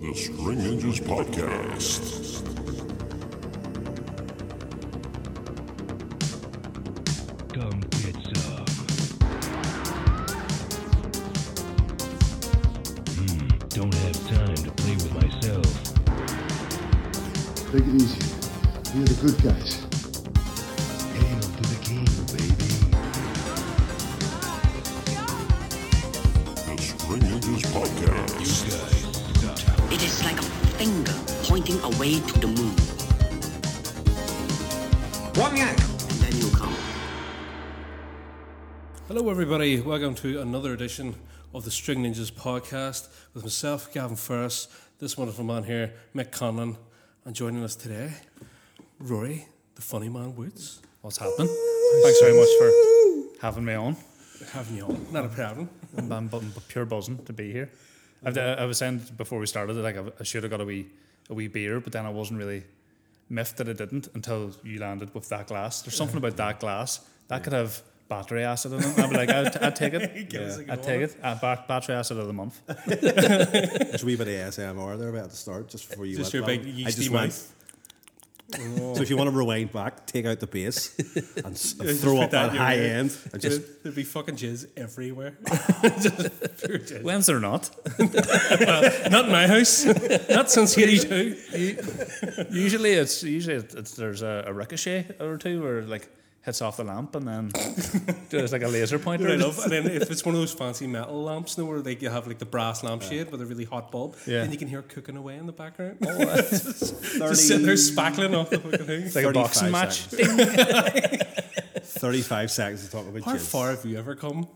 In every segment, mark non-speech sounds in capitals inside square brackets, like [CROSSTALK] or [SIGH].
The String Ninjas Podcast. Come get some. Hmm, don't have time to play with myself. Take it easy. We're the good guys. Hello, everybody. Welcome to another edition of the String Ninjas podcast with myself, Gavin Ferris, this wonderful man here, Mick Conlon, and joining us today, Rory, the funny man Woods. What's happening? Thanks very much for having me on. Having you on, not a problem. I'm, I'm bu- pure buzzing to be here. I've, I was saying before we started that like I, I should have got a wee a wee beer, but then I wasn't really miffed that I didn't until you landed with that glass. There's something about that glass that could have battery acid in it. I'd be like, I'd, I'd take it. [LAUGHS] Give us a go I'd take it. Uh, ba- battery acid of the month. [LAUGHS] There's a wee bit of ASMR there about at the start, just before you Just went. your big well. I yeasty just went. mouth. So if you want to rewind back, take out the bass [LAUGHS] and s- Just throw put up that that high ear. end. And just There'd, there'd be fucking jizz everywhere. Just pure jizz. When's there not? Not in my house. Not since 82. Usually it's usually it's, it's, there's a, a ricochet or two where it, like hits off the lamp and then [LAUGHS] there's like a laser pointer. I [LAUGHS] love, and then if it's one of those fancy metal lamps, you know, where they you have like the brass lampshade with a really hot bulb, Yeah. then you can hear it cooking away in the background. Oh, [LAUGHS] Just sitting there spackling off the fucking thing. It's like a 35 boxing match. 35 seconds to talk about How jizz. far have you ever come?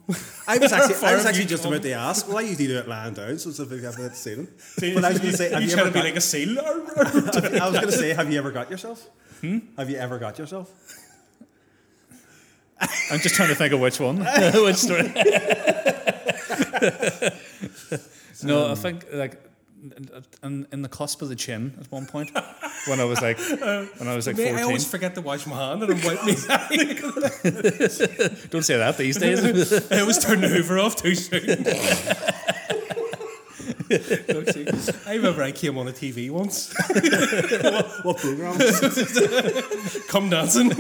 I was actually, I was actually just come? about to ask, Well, why you do it lying down so if you haven't seen them? But I was going to say, have you you, trying ever to be like a sailor? I was going to say, have you ever got yourself? Hmm? Have you ever got yourself? I'm just trying to think of which one. [LAUGHS] [LAUGHS] which story? [LAUGHS] no, I um, think like in, in the cusp of the chin at one point when I was like when I was like Mate, I 14. always forget to wash my hand and I'm wiping my Don't say that these days. I always turn the Hoover off too soon. I remember I came on a TV once. What program? Come dancing.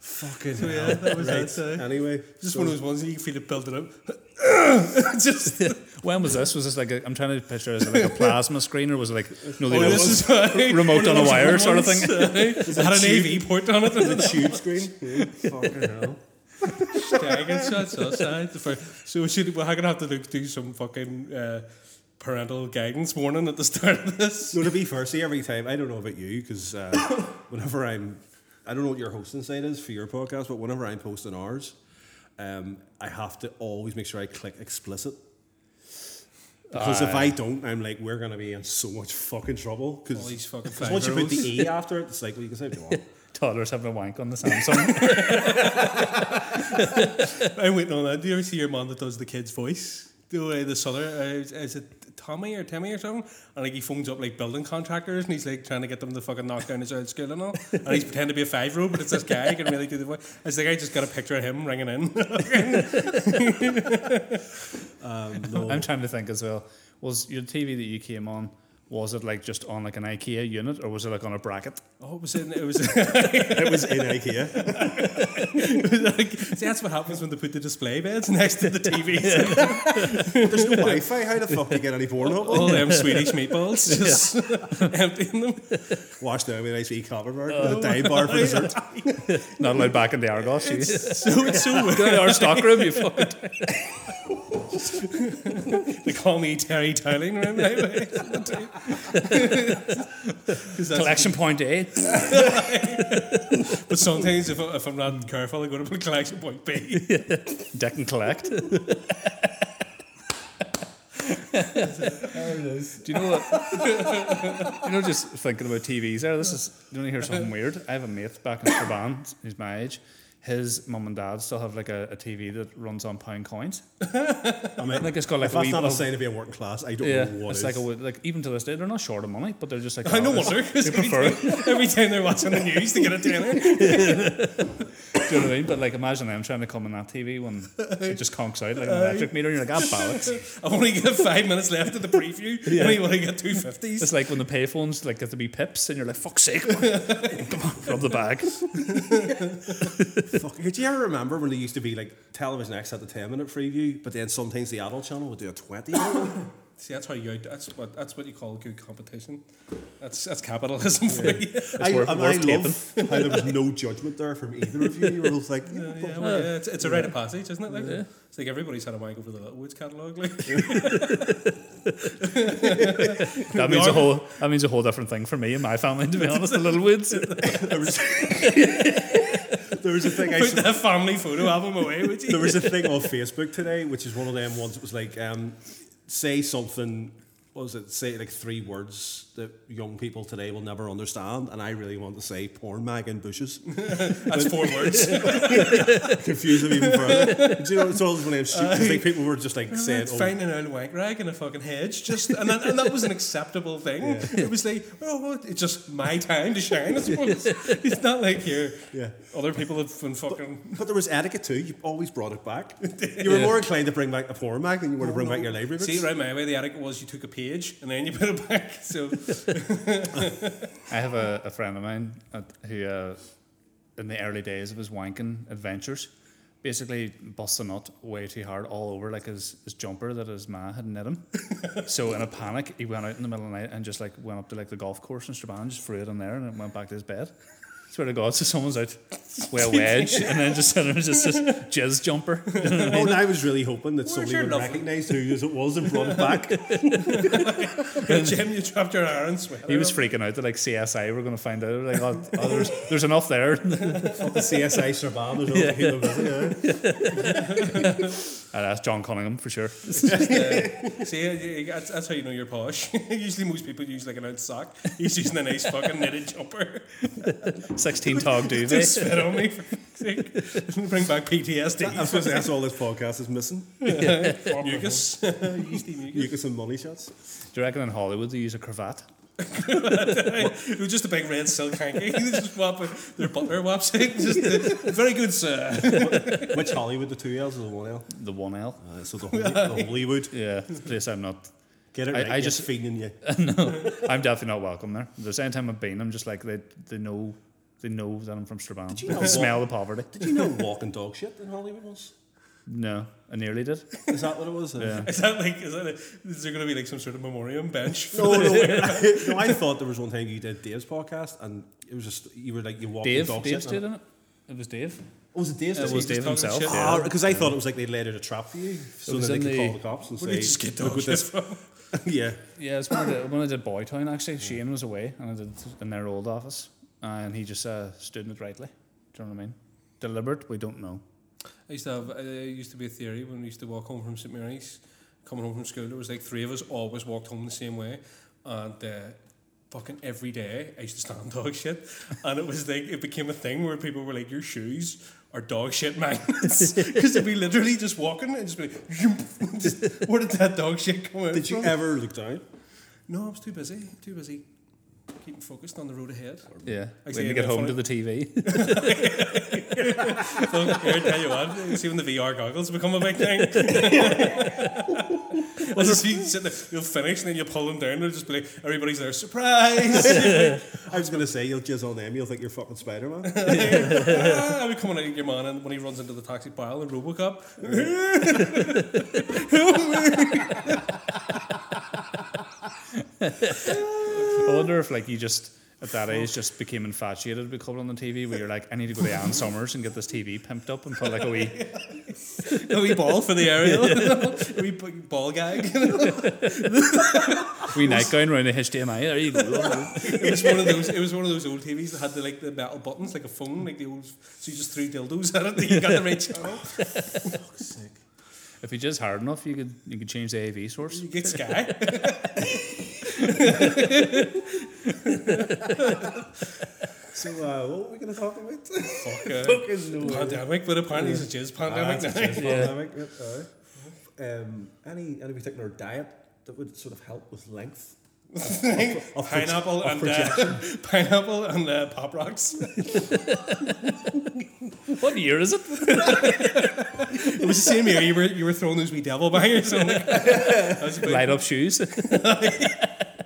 Fucking hell. That was right. that, uh, Anyway, Just so- one of those ones you can feel it building up. [LAUGHS] Just when was this? Was this like a, I'm trying to picture it as like a plasma screen or was it like no? know, the Oh, this is [LAUGHS] right. remote on a wire sort of thing? uh, It had an AV port on it. the tube [LAUGHS] screen. Fucking hell. Shots outside. So we should, we're going to have to look, do some fucking uh, parental guidance warning at the start of this. No, to be fair, see, every time, I don't know about you, because uh, whenever I'm, I don't know what your hosting site is for your podcast, but whenever I'm posting ours, um, I have to always make sure I click explicit. Because if I don't, I'm like, we're going to be in so much fucking trouble. All these fucking Because once you put the E after it, it's like, well, you can say what you want. [LAUGHS] Toddlers having a wank on the Samsung. [LAUGHS] I'm waiting on that. Do you ever see your man that does the kid's voice? The way the Souther, uh, is it Tommy or Timmy or something? And like he phones up like building contractors and he's like trying to get them to fucking knock down his old school and all. And he's pretending to be a five year old, but it's this guy can really do the voice. It's like I just got a picture of him ringing in. [LAUGHS] Um, I'm trying to think as well. Was your TV that you came on? Was it like just on like an IKEA unit or was it like on a bracket? oh, it was in, it was, [LAUGHS] it was in IKEA. [LAUGHS] it was like, see, that's what happens when they put the display beds next to the TVs. [LAUGHS] There's no Wi Fi. How the fuck do you get any porn up? all them Swedish meatballs, just emptying them. Wash down with a nice wee Kopparberg oh. with a Daim bar for dessert. Not allowed back in the Argos. You So it's so weird. go to our stock room, you fucking. They call me Terry Tiling, right? right, right. 'Cause that's- Collection point A. [LAUGHS] But sometimes if, I- if I'm not careful, I go to put collection point B. [LAUGHS] Deck and collect. [LAUGHS] Do you know what? you know, just thinking about TVs there. This is. You want to hear something weird? I have a mate back in Strabane. He's my age. His mum and dad still have like a, a TV that runs on pound coins. I mean, Like it's got like if a that's not a sign of being working class, I don't yeah, know what it's is. like a like even to this day they're not short of money, but they're just like I no oh, it's- wonder, because They [LAUGHS] every, every time they're watching the news, they get a tenner. [LAUGHS] Do you know what I mean? But like, imagine them trying to come on that TV when it just conks out like an electric meter, and you're like, ah, bollocks. [LAUGHS] I've only got five minutes left of the preview, [LAUGHS] and I only get two fifties. It's like when the payphones like get to be pips, and you're like, fuck's sake, man. [LAUGHS] come on, rub the bag. Fuck. Do you ever remember when there used to be like Television X had the 10 minute preview, but then sometimes the adult channel would do a 20 minute one? See, that's how you. That's what that's what you call good competition. That's that's capitalism for you. I, worth- and worth I love [LAUGHS] how there was no judgment there from either of you. You were both like, [LAUGHS] yeah, Yeah, well, yeah, it's, it's a rite of passage, isn't it? Like, it's like everybody's had a wank over the Littlewoods catalogue. Like, [LAUGHS] That means a whole that means a whole different thing for me and my family. To be honest, the little woods. there was, a thing I put saw, that family photo album away, would you? there was a thing on Facebook today, which is one of them ones that was like, um, say something. What was it? Say like three words that young people today will never understand, and I really want to say porn mag and bushes. [LAUGHS] That's four [LAUGHS] words. Confuse them even further. [LAUGHS] Do you know it's always one of them stupid things uh, people were just like saying, oh, finding an old wank rag in a fucking hedge, just and that, and that was an acceptable thing. It was like, oh, it's just my time to shine. I suppose it's not like here. Yeah. Other people have been fucking. But there was etiquette too. You always brought it back. You were more inclined to bring back the porn mag than you were to bring back your library books. See, right my way, the etiquette was you took a page and then you put it back. So [LAUGHS] I have a, a friend of mine at, who, uh, in the early days of his wanking adventures, basically bust a nut way too hard all over like his, his jumper that his ma had knit him. [LAUGHS] so in a panic, he went out in the middle of the night and just like went up to like the golf course in Strabane, just threw it in there, and went back to his bed. Swear to God, so someone's out with a wedge and then just [LAUGHS] sitting there, just this jizz jumper. [LAUGHS] Oh, and I was really hoping that somebody would recognise who it was and brought it back. [LAUGHS] Jim, you dropped your iron sweater. He was freaking out that like CSI were going to find out. Like, oh, oh, there's, there's enough there. the CSI Strabane, there's yeah, yeah. Uh, that's John Cunningham for sure. See, uh, that's, that's how you know you're posh. [LAUGHS] Usually, most people use like an old sock. He's using a nice fucking knitted jumper. [LAUGHS] 16 tog Just duvet. spit on me for fuck's sake. [LAUGHS] Bring back PTSD. I suppose that's all this podcast is missing. mucus. Yeasty mucus. Mucus and money shots. Do you reckon in Hollywood they use a cravat? [LAUGHS] It was just a big red silk hanky. They [LAUGHS] just whop it- their butler whops it. Just very good, sir. [LAUGHS] Which Hollywood, the two L's or the one L? The 1L? Uh, so the, Holy, the Hollywood. Yeah, it's a place I'm not. Get it I- right. I I just- just feeding you. No, I'm definitely not welcome there. There's any time I've been, I'm just like, they, they know they know that I'm from Strabane. you They know smell what- the poverty. Did you know walking dog shit in Hollywood was? No, I nearly did. Is that what it was? Yeah. Is that like, is, that a, is there going to be like some sort of memoriam bench? No, no, [LAUGHS] [LAUGHS] no. I thought there was one time you did Dave's podcast and it was just you were like you walked Dave, dog Dave shit. in it. It was Dave. Oh, was it Dave's? It did was? Dave talking himself. shit? Yeah. Ah, because I thought it was like they laid out a trap for you, so that they in could the- call the cops and say, did you just get "Look dog what shit this." from? [LAUGHS] yeah, Yeah, it's when I did, when I did Boytown actually. Shane was away and I did in their old office, and he just uh, stood in it rightly. Do you know what I mean? Deliberate, we don't know. I used to have, uh, used to be a theory when we used to walk home from St Mary's, coming home from school. There was like three of us always walked home the same way, and uh, fucking every day I used to stand [LAUGHS] dog shit, and it was like it became a thing where people were like, "Your shoes are dog shit magnets," [LAUGHS] because they'd be literally just walking and just be like, [LAUGHS] just, "Where did that dog shit come out?" Did you from? ever look down? No, I was too busy. Too busy keeping focused on the road ahead. Yeah, Actually, when you get home funny. to the TV. So here, I tell you what, see when the VR goggles become a big thing. Well, just you sit there, you'll finish and then you pull them down. and They'll just be like, everybody's there, surprise! [LAUGHS] I was going to say you'll jizz on them. You'll think you're fucking Spider Man. [LAUGHS] ah, I'll be coming out at your man and when he runs into the taxi pile in Robocop. [LAUGHS] I wonder if like you just at that age just became infatuated with couple on the TV where you're like, I need to go to Ann Summers and get this TV pimped up and put like a wee [LAUGHS] a wee ball for the aerial. [LAUGHS] a wee ball gag. [LAUGHS] wee nightgown around the HDMI. There you go. it was one of those. It was one of those old TVs that had the like the metal buttons, like a phone, like the old. So you just threw dildos at it. and You got the right channel. If you just hard enough, you could you could change the AV source. You get Sky. So uh, what were we going to talk about? Fuck, uh, Fucking no pandemic, but apparently it's a jizz pandemic Ah, it's now. a pandemic. Yep, alright. Um, any any particular diet that would sort of help with length? Of pineapple of and uh, [LAUGHS] pineapple and uh, pop rocks. [LAUGHS] What year is it? [LAUGHS] It was the same year you were you were throwing those wee devil bangers. So like, I was like, Light up shoes.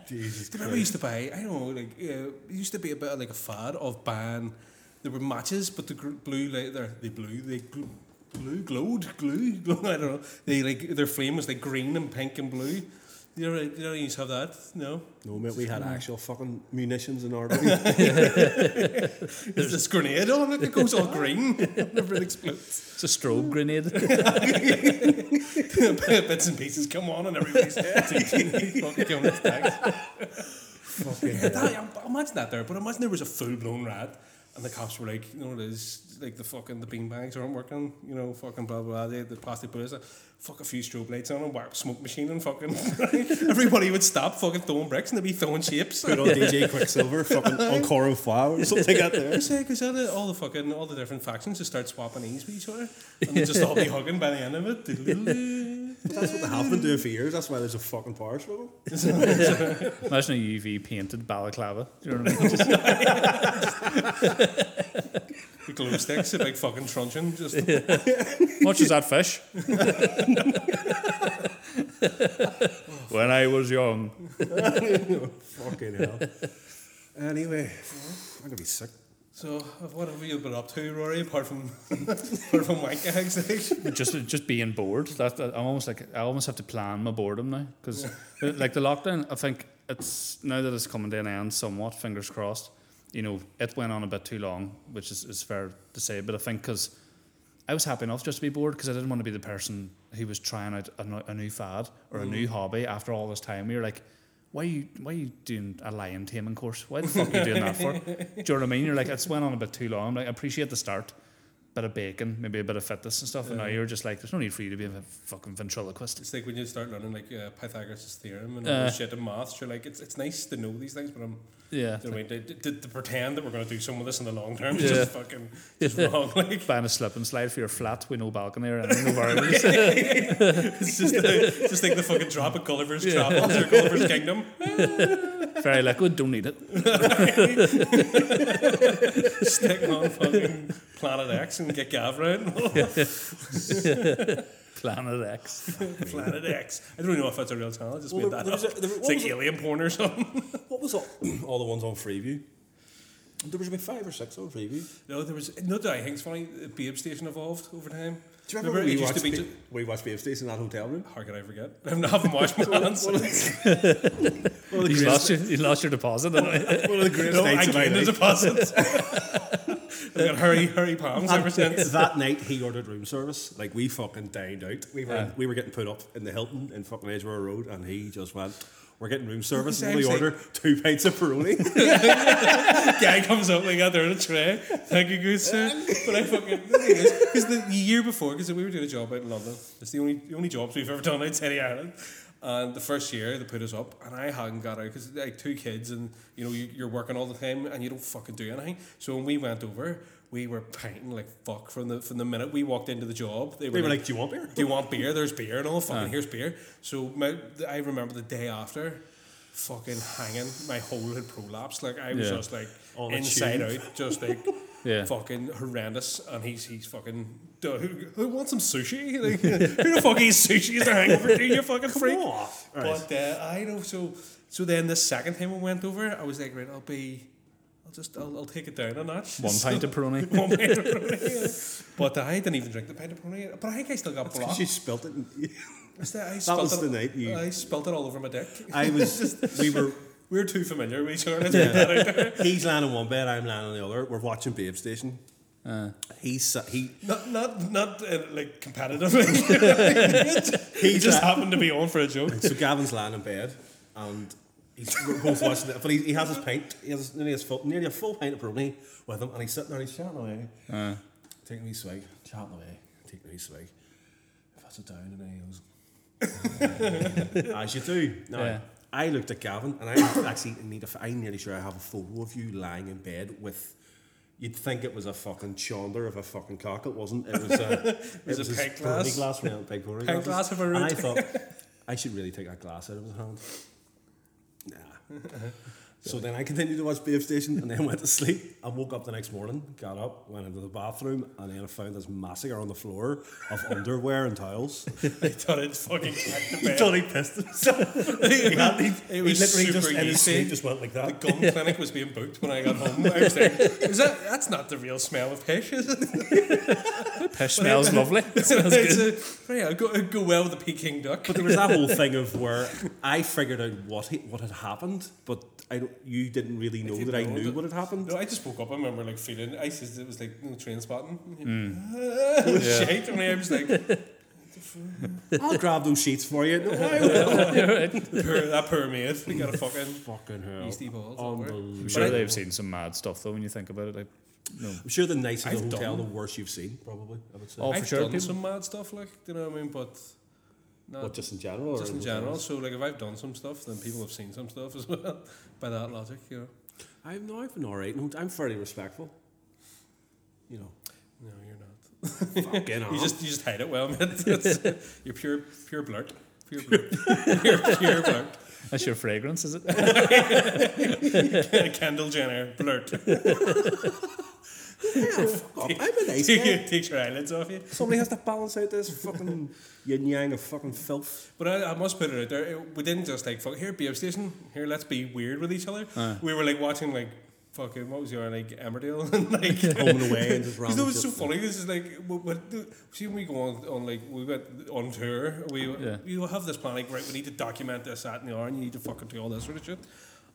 Jesus Do you remember we used to buy? I don't know, like uh, it used to be a bit of like a fad of buying. There were matches, but the gr- blue like they're they blue they gl- blue glowed glue. Glow, I don't know. They like their flame was like green and pink and blue. You know, you don't used to have that. No, No, mate, we had actual fucking munitions in our day. there's [LAUGHS] this grenade on it that goes all green whenever [LAUGHS] it explodes. It's a strobe grenade. [LAUGHS] Bits and pieces come on and everybody's fucking killing its tags. fucking Yeah, that, imagine that there, but imagine there was a full blown rat and the cops were like, you know what it is, like the fucking the bean bags aren't working, you know, fucking blah blah blah, the, the plastic bullets, fuck a few strobe lights on and whack smoke machine and fucking [LAUGHS] everybody would stop fucking throwing bricks and they'd be throwing shapes. Put on DJ Quicksilver, [LAUGHS] fucking Encore and Flower, or something like that there. It's like, is that all the fucking all the different factions just start swapping ease with each other and they just all be hugging by the end of it. [LAUGHS] But that's what they have been doing for years. That's why there's a fucking power struggle. Imagine a UV painted balaclava. Do you know what I mean? The glow sticks, a big fucking truncheon, just [LAUGHS] [LAUGHS] Much as that fish. [LAUGHS] when I was young. Fucking hell. Anyway, I'm gonna be sick. So, what have you been up to, Rory? Apart from apart from wank eggs, just just being bored. That, that I'm almost like I almost have to plan my boredom now because like the lockdown. I think it's now that it's coming to an end somewhat. Fingers crossed. You know, it went on a bit too long, which is, is fair to say. But I think because I was happy enough just to be bored because I didn't want to be the person who was trying out a, a new fad or a new mm. hobby after all this time. You're like. Why are you why are you doing a lion taming course? Why the fuck are you doing that for? [LAUGHS] Do you know what I mean? You're like, it's went on a bit too long. I'm like, I appreciate the start, bit of bacon, maybe a bit of fitness and stuff. And now you're just like, there's no need for you to be a fucking ventriloquist. It's like when you start learning like uh, Pythagoras' theorem and all Uh. this shit in maths. You're like, it's, it's nice to know these things, but I'm, Yeah. you know I mean? To, to, to pretend that we're going to do some of this in the long term is Yeah. just fucking just wrong. Like Buying a slip and slide for your flat with no balcony or anything, no variables. [LAUGHS] it's just uh, just like the fucking drop of Gulliver's Travels or Gulliver's Kingdom. [LAUGHS] Very liquid, don't need it. [LAUGHS] Stick on fucking Planet X and get Gav right. [LAUGHS] Planet X. Planet X. I don't know if that's a real channel. I just Well, made that there was up. a- there- it's like was it? alien porn or something. [LAUGHS] What was all, [CLEARS THROAT] all the ones on Freeview? There was about five or six on Freeview. no, there was no. I think it's funny. The Babe Station evolved over time. Do you remember, it we, used watched to be? Ba- ju- we watched Babe Station in that hotel room? How could I forget? I haven't watched [LAUGHS] my hands. One of the [LAUGHS] You lost, your, you lost your deposit. anyway. [LAUGHS] one of the greatest No, I nights of my gained the life. deposits. I've got hurry, hurry palms ever since. that night he ordered room service. Like we fucking dined out. We were Yeah. we were getting put up in the Hilton in fucking Edgware Road, and he just went. We're getting room service. And we order two pints of Peroni. [LAUGHS] Guy comes up, we got there in a tray. Thank you, good sir. But I fucking the thing is, because the year before, because we were doing a job out in London. It's the only the only jobs we've ever done outside of Ireland. And the first year they put us up, and I hadn't got out because like two kids, and you know you, you're working all the time, and you don't fucking do anything. So when we went over, we were painting like fuck from the from the minute we walked into the job. They were, we were like, "Do you want beer?" do you want beer? There's beer and all. Fucking here's beer. So my, I remember the day after, fucking hanging. My whole had prolapsed. Like I was Yeah. just like On inside out, just like [LAUGHS] Yeah. fucking horrendous. And he's he's fucking. Who, who wants some sushi? [LAUGHS] Like, [LAUGHS] who the fuck eats sushi? Is there hangover? Do you fucking freak? Right. But uh, I know. So so then the second time we went over, I was like, right, I'll be. I'll just I'll, I'll take it down a notch. One [LAUGHS] pint of Peroni. [LAUGHS] One pint of Peroni, yeah. But I didn't even drink the pint of Peroni. But I think I still got blocked. She spilt it. And [LAUGHS] Is that, I That was it, the night you- I spelt it all over my dick. I was. we were. We were too familiar with each other. Let's that out. He's lying on one bed. I'm lying on the other. We're watching Babe Station. He's he. Not, not, not uh, like competitively. he just happened to be on for a joke. So Gavin's lying in bed, and he's both watching it. But he, he has his pint. He has nearly his full, nearly a full pint of Peroni with him, and he's sitting there. and He's chatting away, Uh, taking me swig, chatting away, taking me swig. If I sit down and he goes, [LAUGHS] as you do. Now, Yeah. I looked at Gavin, and I [COUGHS] actually need. A, I'm nearly sure I have a photo of you lying in bed with. You'd think it was a fucking chonder of a fucking cock. It wasn't. It was a. [LAUGHS] it was a his pint Peroni glass. glass, Peroni Pint glass of a And I thought I should really take that glass out of his hand. Nah. [LAUGHS] So then I continued to watch Babe Station and then went to sleep I woke up the next morning, got up, went into the bathroom, and then I found this massacre on the floor of underwear and towels. I [LAUGHS] thought it fucking [LAUGHS] He thought he pissed himself. [LAUGHS] he, had, he, It he was literally just super in his easy. sleep just went like that. The gun clinic was being booked when I got home. I was like, is that, that's not the real smell of pish, is it? Pish smells lovely. Smells It's good. a- yeah, go, go well with the Peking duck. But there was that whole thing of where I figured out what he, what had happened, but I don't, you didn't really know didn't that I knew that- what had happened. No, I just woke up. I remember like feeling. I said it was like you know, Trainspotting. Hmm. [LAUGHS] Shite. And I was like, [LAUGHS] I'll grab those sheets for you. No, I will. poor, that poor mate. He got a fucking [LAUGHS] Fucking hell. yeasty balls. over it. Unbelievable. I'm sure I- they've seen some mad stuff though when you think about it. Like, no. I'm sure the nicer the I've hotel, done- the worse you've seen, probably, I would say. Oh, for I've sure. done People, some mad stuff, like do you know what I mean? But not What, just in general? just or in general. hotels? So like, if I've done some stuff, then people have seen some stuff as well. [LAUGHS] By that logic, you know. I've, no, I've been alright. I'm fairly respectful. You know. No, you're not. Fucking [LAUGHS] You just you just hide it well, man. [LAUGHS] It's- you're pure pure blurt. Pure blurt. you're pure blurt. that's your fragrance, is it? Kendall Jenner blurt. I'm a nice guy. Takes your eyelids off you. Somebody has to balance out this fucking yin yang of fucking filth. But I, I must put it out there. it- We didn't just like fuck here, BF station. Here, let's be weird with each other. Ah. We were like watching like fucking what was your like Emmerdale [LAUGHS] and like [LAUGHS] Home and away and just [LAUGHS] Because random it was so funny. This is like, what, what, see, when we go on, on like, we went on tour, we Yeah. you have this plan, like, right, we need to document this, that, and the other, and you need to fucking do all this sort of shit.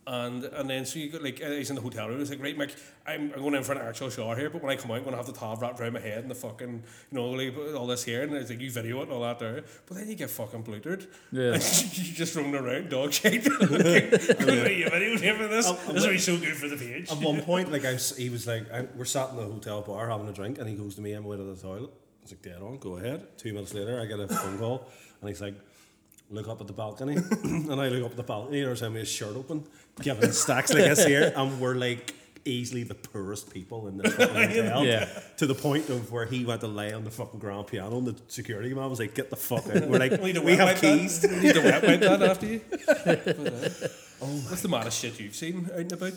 And and then so you got like uh, he's in the hotel room. It's like right, Mick. I'm, I'm going in for an actual shower here, but when I come out, I'm gonna have the towel wrapped around my head and the fucking you know like all this here, and it's like you video it and all that there. But then you get fucking blutered. Yeah. And [LAUGHS] you just roaming around dog shit. [LAUGHS] like, you videoed him for this. This will be so good for the page. At one [LAUGHS] point, like I, was- he was like, I, we're sat in the hotel bar having a drink, and he goes to me, I'm away to the toilet. I was like, dead on, go ahead. Two minutes later, I get a phone call, and he's like, look up at the balcony, [CLEARS THROAT] and I look up at the balcony, there's him with his shirt open, giving stacks like this here, and we're like easily the poorest people in the fucking [LAUGHS] hotel. Yeah. To the point of where he went to lay on the fucking grand piano, and the security man was like, get the fuck out. We're like, [LAUGHS] We need we have wipe that. keys. We need to wet wipe that [LAUGHS] after you. But, uh, What's the maddest shit you've seen out and about?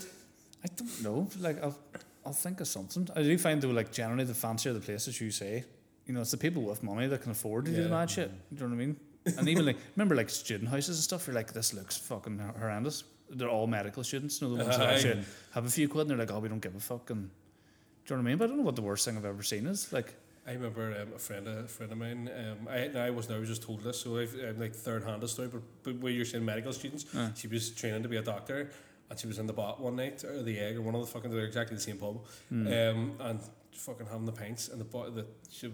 I don't know. Like I'll, I'll think of something. I do find though, like generally the fancier the places you say, you know, it's the people with money that can afford to do the Yeah. mad shit. You know what I mean? And even like remember like student houses and stuff. You're like, this looks fucking horrendous. They're all medical students. You know the ones that actually have a few quid and they're like, oh, we don't give a fuck. And do you know what I mean? But I don't know what the worst thing I've ever seen is. Like, I remember um, a friend, a friend of mine. Um, I, I wasn't. I was just told this, so I've, I'm like third-hand story. But, but where you're saying medical students, she was training to be a doctor, and she was in the bot one night or the egg or one of the fucking. They're exactly the same pub, um, and fucking having the pints and the bo- the she.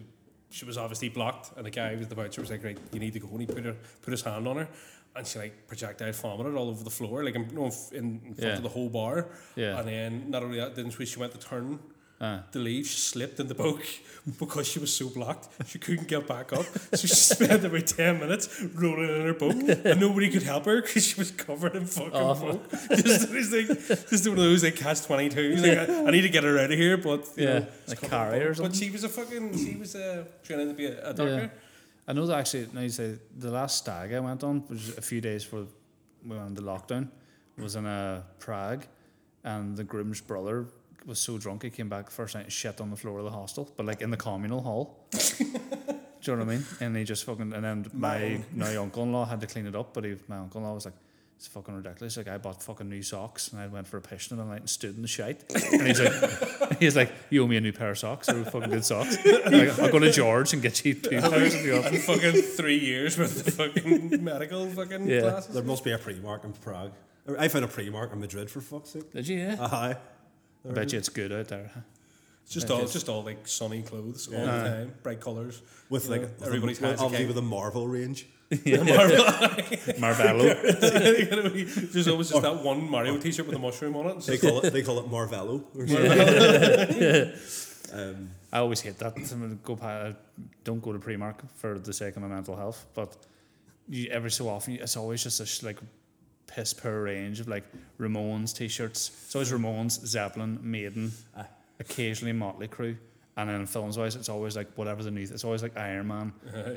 She was obviously blocked, and the guy with the voucher was like, "Right, you need to go." And he put her, put his hand on her, and she like projectile vomited all over the floor, like in, in front Yeah. of the whole bar. Yeah. And then not only that, then she she went to turn uh, to leave, she slipped in the boat [LAUGHS] because she was so blocked. She couldn't get back up. So she [LAUGHS] spent about 10 minutes rolling in her boat and nobody could help her because she was covered in fucking Awful. Just, [LAUGHS] it's like, just one of those like catch 22. Like, I, I need to get her out of here, but you Yeah, know, like carry or something. But she was a fucking, she was uh, training to be a, a yeah. doctor. I know that actually. Now you say the last stag I went on, was a few days before we went into lockdown, was in uh, Prague, and the groom's brother was so drunk he came back the first night and shit on the floor of the hostel, but like in the communal hall. [LAUGHS] Do you know what I mean? And he just fucking and then my my uncle-in-law had to clean it up, but he, my uncle-in-law was like. It's fucking ridiculous. Like I bought fucking new socks and I went for a piss in the night and stood in the shite. And he's like, [LAUGHS] he's like, you owe me a new pair of socks. They're fucking good socks. Like, I'll go to George and get you two pairs if you want. Fucking three years with the fucking [LAUGHS] medical fucking Yeah. classes. There must be a Primark in Prague. I found a Primark in Madrid for fuck's sake. Did you? Yeah. Aye. I bet you it's good out there. huh? It's just all, just- just all like sunny clothes all Yeah. the time, bright colours. With You like know, with everybody's a, hands obviously are with a Marvel range. [LAUGHS] [LAUGHS] [LAUGHS] Marvello. There's always just that one Mario T-shirt with a mushroom on it. It's They just- call it they call it Marvello. or something. um, I always hate that. Someone Go pa- don't go to Primark for the sake of my mental health, but you, every so often it's always just a sh- like piss poor range of like Ramones t-shirts. It's always Ramones, Zeppelin, Maiden, ah. occasionally Motley Crue. And then films wise, it's always like whatever the new. It's always like Iron Man,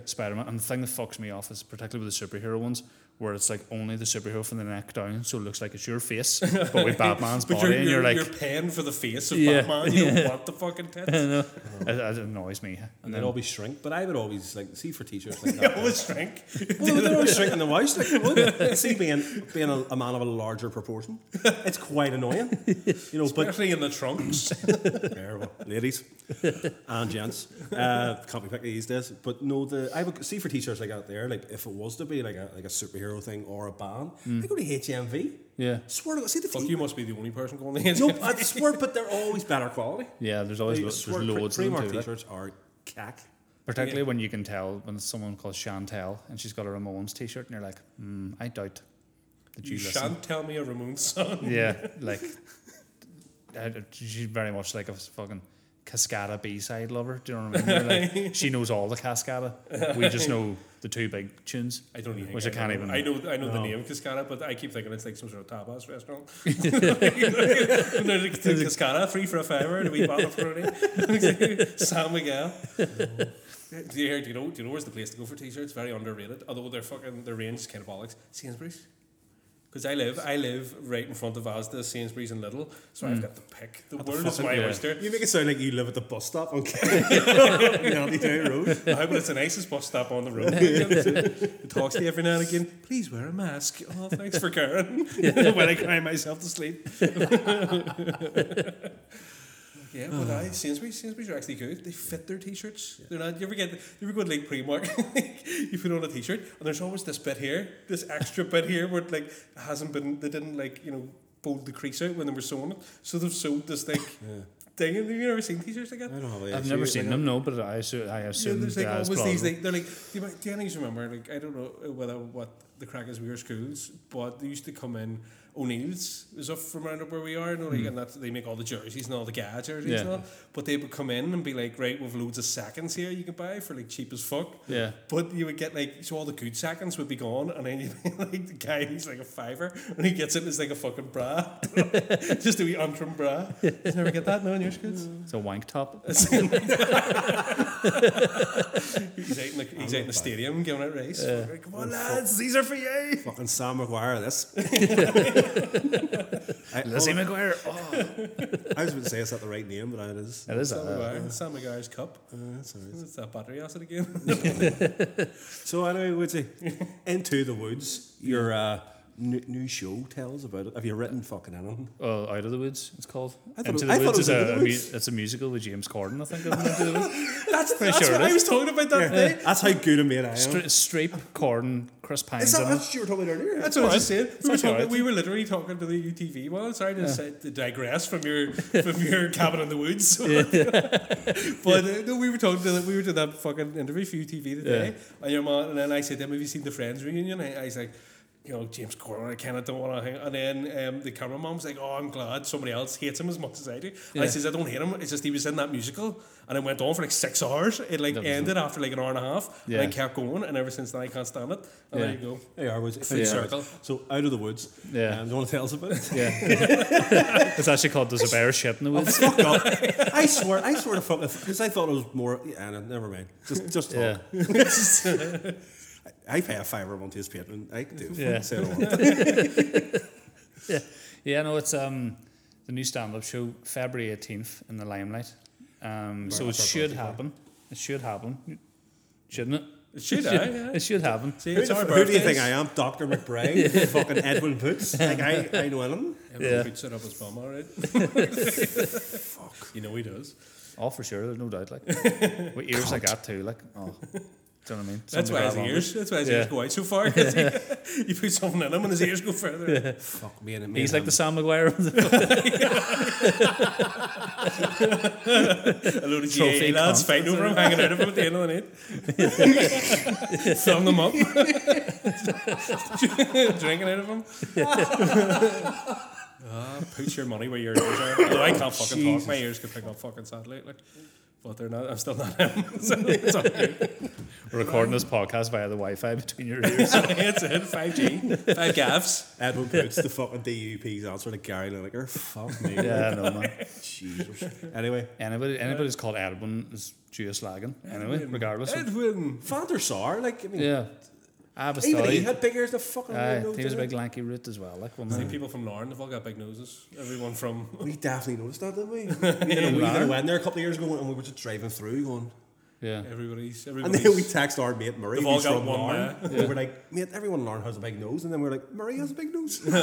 Spider Man. And the thing that fucks me off is particularly with the superhero ones, where it's like only the superhero from the neck down, so it looks like it's your face, [LAUGHS] but with Batman's But body, you're, and you're, you're like, you're paying for the face of Yeah. Batman. You don't [LAUGHS] want the fucking tits. it, it annoys me. And they'd always shrink, but I would always like see for t-shirts like [LAUGHS] They that. always shrink. well, they're always shrinking the waist. Like, would. see, being being a, a man of a larger proportion, it's quite annoying. You know, but Especially in the trunks. There, ladies and gents, uh, can't be picky these days. But no, the I would see for t-shirts like out there, like if it was to be like a like a superhero thing or a band, I go to HMV. Yeah. Swear to God, see the Fuck, you must be the only person going to [LAUGHS] No, I swear, but they're always better quality. Yeah, there's always I lo- swear, there's loads of them Primark t-shirts are cack. Particularly when you can tell when someone called Chantel and she's got a Ramones t-shirt and you're like, hmm, I doubt that you, You listen. shan't tell me a Ramones song. Yeah, [LAUGHS] like I- she's very much like a fucking Cascada B-side lover. Do you know what I mean? Like, she knows all the Cascada. We just know the two big tunes, I don't even. which I think can't know. even. I know. I know the name Cascada, but I keep thinking it's like some sort of tapas restaurant. [LAUGHS] [LAUGHS] There's a Cascada, free for a fiver, and a wee bottle of. [LAUGHS] San Miguel. Do you, hear, do you know? Do you know where's the place to go for t-shirts? Very underrated. Although their fucking their range is kind of bollocks. Sainsbury's. Because I live, I live right in front of Asda, Sainsbury's, and Lidl, so I've got the pick. The world is fucking- my yeah. oyster. You make it sound like you live at the bus stop on County Town Road. I but it's the nicest bus stop on the road. [LAUGHS] it talks to you every now and again. Please wear a mask. Oh, thanks for caring. [LAUGHS] [LAUGHS] when I cry myself to sleep. Yeah, uh. but I Sainsbury's, Sainsbury's are actually good. They fit their t-shirts. They're not. You ever get? You ever go to like Primark? [LAUGHS] you put on a t-shirt, and there's always this bit here, this extra bit here, where it, like hasn't been. They didn't like you know fold the crease out when they were sewing it, so they've sewed this like [LAUGHS] thing. Have you ever seen t-shirts like that? I don't have I've never seen them, no, but I assume, I Yeah, assume there's like yeah, it's always these like they're like do you, do you guys remember like I don't know whether what the crack is with your schools, but they used to come in O'Neill's is up from around up where we are, you know, like, hmm. and that's they make all the jerseys and all the GAA jerseys Yeah. and all. But they would come in and be like, right, we've loads of seconds here you can buy for like cheap as fuck. Yeah. But you would get like so all the good seconds would be gone and then you [LAUGHS] like the guy who's like a fiver and he gets it as like a fucking bra. [LAUGHS] [LAUGHS] Just a wee antrim bra. You never get that no in your schools? It's a wank top. he's out in the, he's out in the stadium giving out race. Come on, lads, these are for you. Fucking Sam Maguire, this. I, Lizzie oh, McGuire. Oh, I was about to say it's not the right name, but it is. it is Sam a, Maguire, Sam Maguire's cup. Uh, that's all right. It's that battery acid again. [LAUGHS] So anyway, Woodsy, Into the Woods, your uh, new, new show. tells about it. Have you written fucking anything? oh, Out of the Woods, it's called. I thought Into it- the I thought Woods it was is Into a, the a mu- Woods. it's a musical with James Corden, I think. Of Into the That's, that's sure what I was talking about that day. That's how good a mate I am. Stra- Streep, Corden, Chris Pine. Is that what you were talking about earlier? That's what I was saying. We were, talking, alright. we were literally talking to the UTV one. Sorry to, say, to digress from your from your [LAUGHS] cabin in the woods. [LAUGHS] but uh, no, we were talking to we were doing that fucking interview for UTV today, and your mom, and then I said to him, "Have you seen the Friends reunion?" I, I was like. You know, James Corden, I kind of don't want to hang. And then um, the cameraman was like, "Oh, I'm glad somebody else hates him as much as I do." And I says, "I don't hate him. It's just he was in that musical, and it went on for like six hours. It like That was ended after like an hour and a half, Yeah. and I kept going. And ever since then, I can't stand it. And Yeah. there you go. There you are, Woodsy. Full Yeah. circle. So, Out of the Woods. Yeah. Um, do you want to tell us about it? Yeah. [LAUGHS] it's actually called There's a Bear Shit in the Woods. Fuck off. [LAUGHS] I swear, I swear to fuck, because I thought it was more, yeah, no, never mind. Just, just talk. Yeah. [LAUGHS] I pay a fiver a month to his Patreon. I do. Yeah. Yeah. Say it. Yeah. Yeah, no, it's um the new stand up show, February 18th in the Limelight. Um, so it should happen. It should happen. Shouldn't it? It should, I, yeah. It should happen. See, Who, it's the- our who do you think I am? Dr. McBride? [LAUGHS] [LAUGHS] fucking Edwin Poots? Like, I, I know him. [LAUGHS] Yeah. Yeah. Could set up his bum, all right. Fuck. You know he does. Oh, for sure, there's no doubt. Like, with ears like that too. Like, oh, do you know what I mean? That's why his ears. That's why his Yeah. ears go out so far. 'cause he, you [LAUGHS] put something in him and his ears go further. Fuck me and me. He's and like the. Sam Maguire. of the- [LAUGHS] A load of Trophy GAA lads cunt. fighting over him, hanging out of him at the end of the night. [LAUGHS] Film them up. Drinking out of him. Ah, put your money where your ears are. Although I can't fucking talk, my ears could pick up fucking satellite. Like, but they're not. I'm still not him. so it's all good. We're recording this podcast via the Wi-Fi between your ears. [LAUGHS] It's it. Five G, five gaffs. Edwin Poots, the fucking DUP's answer to Gary Lineker. Fuck me. yeah, no man. Jesus. Anyway, Anybody, anybody's called Edwin is Jewish slagging. Anyway, regardless. Of, Edwin. Van der Sar, like, I mean, yeah, Ah, but Even still, he he, had big ears. The fucking aye, nose, he was a big lanky root as well. Like, See, people from Larne, they've all got big noses. Everyone from. We definitely noticed that, didn't we? [LAUGHS] you know, we Larne? went there a couple of years ago and we were just driving through going. Yeah. Everybody's. And then we text our mate Murray, They've all who's got from one Larne. man. We were like, mate, everyone in Larne has a big nose. And then we are like, Murray has a big nose. [LAUGHS] of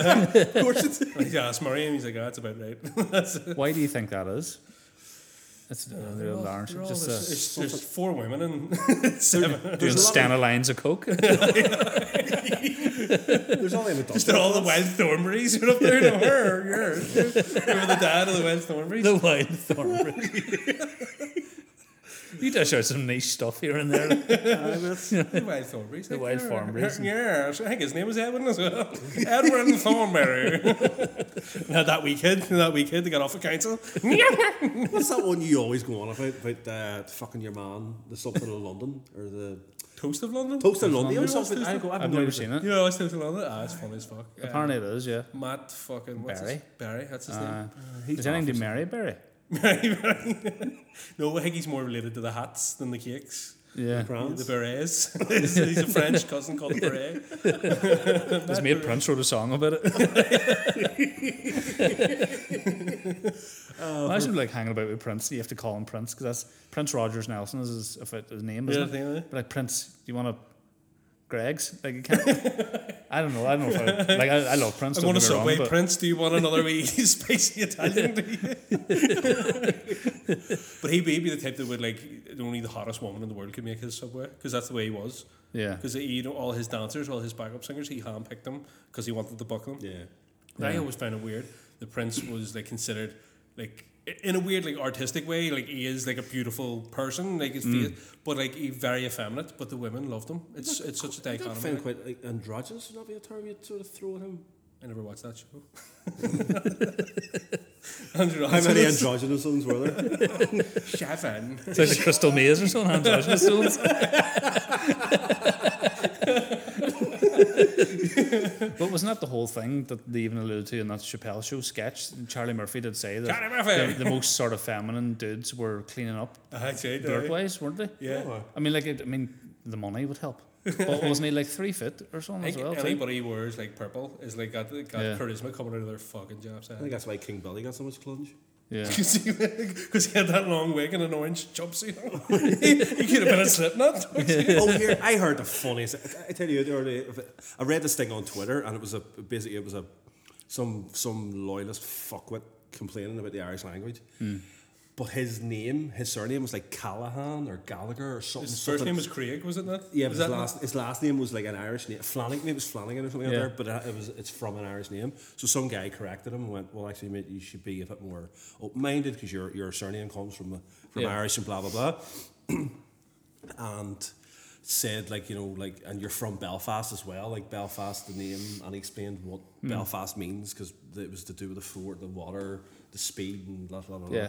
course it's. Yeah, asked Murray, and he's like, "Ah, that's about right." that's. [LAUGHS] Why do you think that is? It's uh, They're all- large. they're all Just the- uh, there's, there's four women and [LAUGHS] seven. doing There's a lot Stana lines of coke. There's only a Just all the wild Thornberrys are up there. No, her, her. Remember the dad of the wild Thornberrys? the wild thornberry. You dish show some niche stuff here and there. [LAUGHS] The wild Thornberrys. The like, wild yeah, Thornberrys. Yeah, I think his name was Edwin as well. Edwin Thornberry. [LAUGHS] Now that wee kid, that wee kid, they got off the council. [LAUGHS] What's that one you always go on about? About uh, fucking your man, the something of London or the Toast of London. Toast of London or London? something? I go, I've, I've never seen it. Yeah, it's Toast of London. Ah, it's funny as fuck. Yeah. Apparently it is, yeah. Matt fucking what's Barry. His? Barry, that's his Uh, name. is anything to Mary Berry? Barry, [LAUGHS] Barry. no, I think he's more related to the hats than the cakes. Yeah. The berets. [LAUGHS] he's he's a French cousin called the beret. [LAUGHS] His mate Prince wrote a song about it. Imagine like hanging about with Prince. You have to call him Prince because that's Prince Rogers Nelson is his, if it, his name, isn't Yeah, it? I think. But like Prince, do you want to Greggs? Like you can't. I don't know. I don't know if I like. I, I love Prince. I don't want a get me wrong, Subway Prince. Do you want another wee [LAUGHS] spicy Italian? Do you? [LAUGHS] but he'd be, he'd be the type that would like only the hottest woman in the world could make his Subway because that's the way he was. Yeah. Because he, you know, all his dancers, all his backup singers, he handpicked them because he wanted to book them. yeah. And I always found it weird. The Prince was like considered like i- in a weird like artistic way, like he is like a beautiful person, like his mm. face, but like he very effeminate. But the women loved him. It's it's such a I don't dichotomy. find quite like androgynous. Would that be a term you'd sort of throw at him? I never watched that show. [LAUGHS] Andrew How many androgynous ones were there? [LAUGHS] Chevin. It's like the Crystal Maze or something. androgynous stones. [LAUGHS] [LAUGHS] but wasn't that the whole thing that they even alluded to in that Chappelle show sketch? Charlie Murphy did say that Charlie Murphy! The, the most sort of feminine dudes were cleaning up I'd say dirt wise, weren't they? Yeah. I mean, like, it, I mean, the money would help. But wasn't he like three foot or I something as well? too? anybody who wears like purple is like got, got Yeah. charisma coming out of their fucking jobs. I think that's why King Billy got so much clunge. Yeah. [LAUGHS] Because he had that long wig and an orange jumpsuit. [LAUGHS] he, he could have been a Slipknot. [LAUGHS] oh, here I heard the funniest. I, I tell you, the other I read this thing on Twitter, and it was a basically it was a some some loyalist fuckwit complaining about the Irish language. Hmm. But his name, his surname was like Callahan or Gallagher or something. His first something- name was Craig, was it not? Yeah, was his last, his last name was like an Irish name. Flanagan, it was Flanagan or something Yeah. like that, but it, it was it's from an Irish name. So some guy corrected him and went, "Well, actually, mate, you should be a bit more open-minded because your your surname comes from from Yeah. Irish and blah blah blah." [CLEARS THROAT] and said like you know like and you're from Belfast as well like Belfast the name and he explained what Hmm. Belfast means because it was to do with the fort the water the speed and blah blah blah Yeah.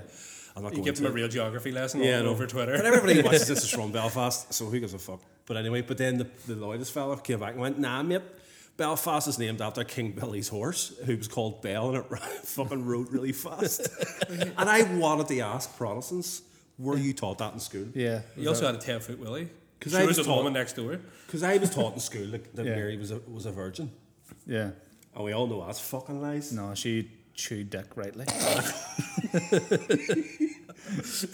I'm not You going give them a real geography lesson Yeah, all no. over Twitter. But everybody who [LAUGHS] watches this is from Belfast, so who gives a fuck? But anyway, but then the, the loyalist fella came back and went, nah, mate, Belfast is named after King Billy's horse, who was called Bell, and it ra- [LAUGHS] fucking rode really fast. [LAUGHS] and I wanted to ask Protestants, were you taught that in school? Yeah. He also had a 10 foot Willie. 'Cause Sure I was was at home taught- and next door. Because I was taught in school that, that Yeah. Mary was a, was a virgin. Yeah. And we all know that's fucking lies. No, she chewed dick rightly.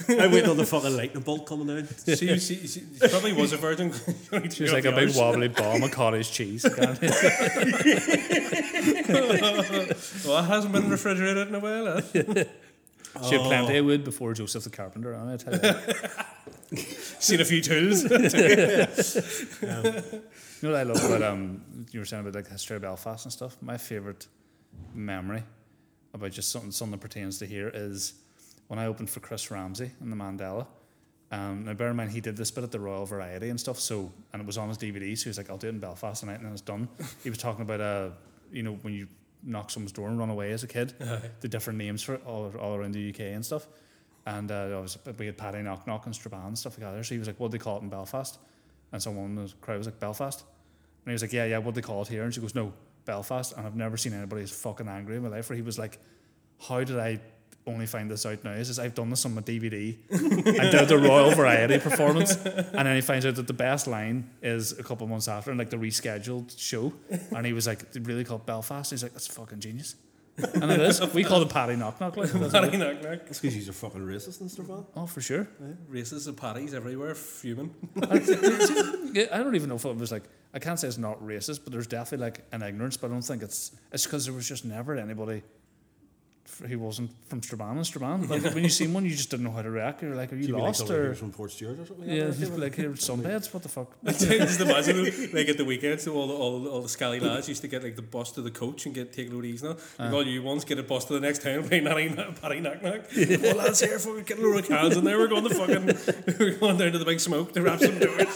I wait till the fucking lightning bolt coming down. She, she, she, she probably was a virgin. [LAUGHS] She was like a big wobbly bomb of cottage cheese. [LAUGHS] Well, it hasn't been refrigerated in a while. eh? [LAUGHS] She had plenty of wood before Joseph the Carpenter. I tell you. Seen a few tools. You know what I love about um you were saying about like the history of Belfast and stuff. My favorite memory about just something something that pertains to here is when I opened for Chris Ramsey in the Mandela. Um, now bear in mind he did this bit at the Royal Variety and stuff. So and it was on his DVD. So he was like, "I'll do it in Belfast tonight," and then it's done. he was talking about uh, you know, when you knock someone's door and run away as a kid, [LAUGHS] the different names for it all, all around the UK and stuff. And uh, was, we had Paddy Knock Knock and Strabane and stuff like that. So he was like, "What do they call it in Belfast?" And someone in the crowd was like, "Belfast." And he was like, "Yeah, yeah, what do they call it here?" And she goes, "No, Belfast." And I've never seen anybody as fucking angry in my life. Where he was like, "How did I only find this out now is, is I've done this on my DVD. I did the Royal Variety performance, and then he finds out that the best line is a couple months after, in like the rescheduled show, and he was like, "They really called Belfast." He's like, "That's fucking genius," and it is. We call it Paddy Knock Knock. Like, that's Paddy knock knock. It's because you're fucking racist and stuff, man. oh, for sure. Races and patties everywhere, fuming. [LAUGHS] Yeah, I don't even know if it was like I can't say it's not racist, but there's definitely like an ignorance. But I don't think it's it's because there was just never anybody f- who wasn't from Strabane and Strabane. [LAUGHS] Like when you seen one, you just didn't know how to react. You're like, are you, You mean like lost or Raiders from Portstewart or something? yeah, like that? just like here [LAUGHS] sunbeds. What the fuck? [LAUGHS] just imagine like at the weekends, so all the, all, all the scally lads used to get like the bus to the coach and get take it easy now. Like uh. all you ones get a bus to the next town, play nanny patty knock knock. Well, lads here, fucking get a load of cans in there. We're going to fucking we're going down to the big smoke to wrap some doors.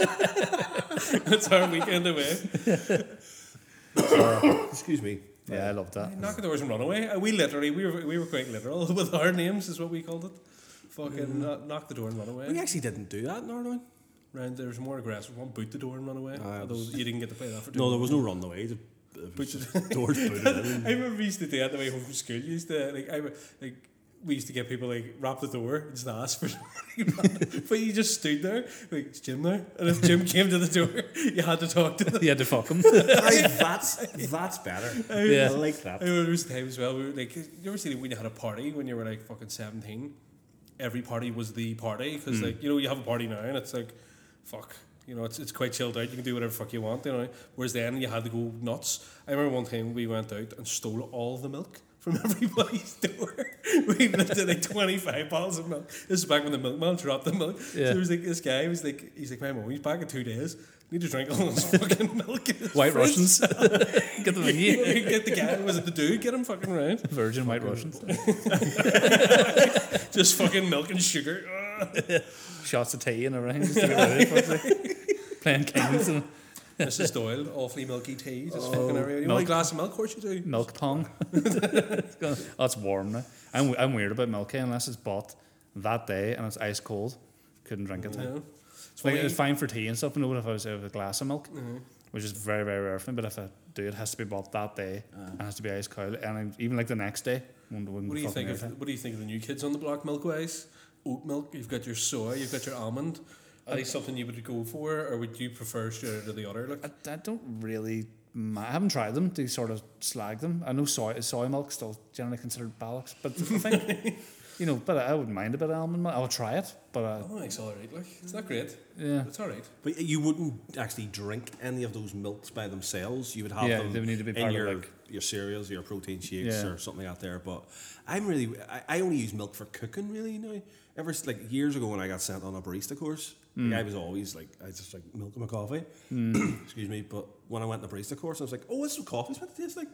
That's our weekend away. [COUGHS] Excuse me. Yeah, I love that. Knock the doors and run away. Uh, we literally we were we were quite literal [LAUGHS] with our names is what we called it. Fucking knock, knock the door and run away. We actually didn't do that in Northern. Round there was more aggressive one, boot the door and run away. It Although you didn't get to play that for too No, there was no run away. The, the But- doors [LAUGHS] booted in. I remember we used to do that the way home from school. You used to like I like we used to get people like rap the door and just ask for [LAUGHS] somebody, but you just stood there like "Is Jim there, and if Jim came to the door, you had to talk to them. You had to fuck him. [LAUGHS] Aye, that's that's better. Yeah. I like that. I remember there was a time as well. We were like, you ever seen it when you had a party when you were like fucking seventeen? Every party was the party because hmm. like you know you have a party now and it's like, fuck. You know, it's, it's quite chilled out. You can do whatever fuck you want, you know. Whereas then you had to go nuts. I remember one time we went out and stole all the milk from [LAUGHS] everybody's door. [LAUGHS] we lifted like 25 bottles of milk. This is back when the milkman dropped the milk. So Yeah. there was like this guy was like, he's like, my mom, he's back in two days. Need to drink all this [LAUGHS] fucking milk. White. Russians. Get the thingy. get the guy, was it the dude? Get him fucking around. Virgin White Russians. Just fucking milk and sugar. Shots of tea and everything. Just to get ready for it. Playing kings and Mrs. Doyle, awfully milky tea. Just oh, fucking everywhere. You want a Milk. glass of milk? Of course you do. milk tongue. [LAUGHS] [LAUGHS] Gonna- oh, warm now. I'm, I'm weird about milk unless it's bought that day and it's ice cold. Couldn't drink it. Know? It's Like, it's fine for tea and stuff, but if I was out with a glass of milk, mm-hmm. which is very, very rare for me, but if I do, it has to be bought that day ah. and has to be ice cold. And even like the next day, wouldn't, wouldn't What do you think of what do you think of the new kids on the block milk wise? Oat milk, you've got your soy, you've got your almond. Are they something you would go for or would you prefer straight out of the other? Like, I, I don't really. I haven't tried them to sort of slag them. I know soy soy milk still generally considered ballocks, but I think [LAUGHS] you know. But I wouldn't mind a bit of almond milk. I'll try it, but uh, oh, it's alright. Like, it's not great. yeah, It's alright. But you wouldn't actually drink any of those milks by themselves. You would have Yeah, them they would need to be in part of, your like- your cereals, your protein shakes, Yeah. or something out there. But I'm really, I, I only use milk for cooking really now. Ever like years ago when I got sent on a barista course, Hmm. like, I was always like, I just like milk in my coffee. [CLEARS THROAT] Excuse me. But when I went on the barista course, I was like, oh, this is what coffee's meant to taste like.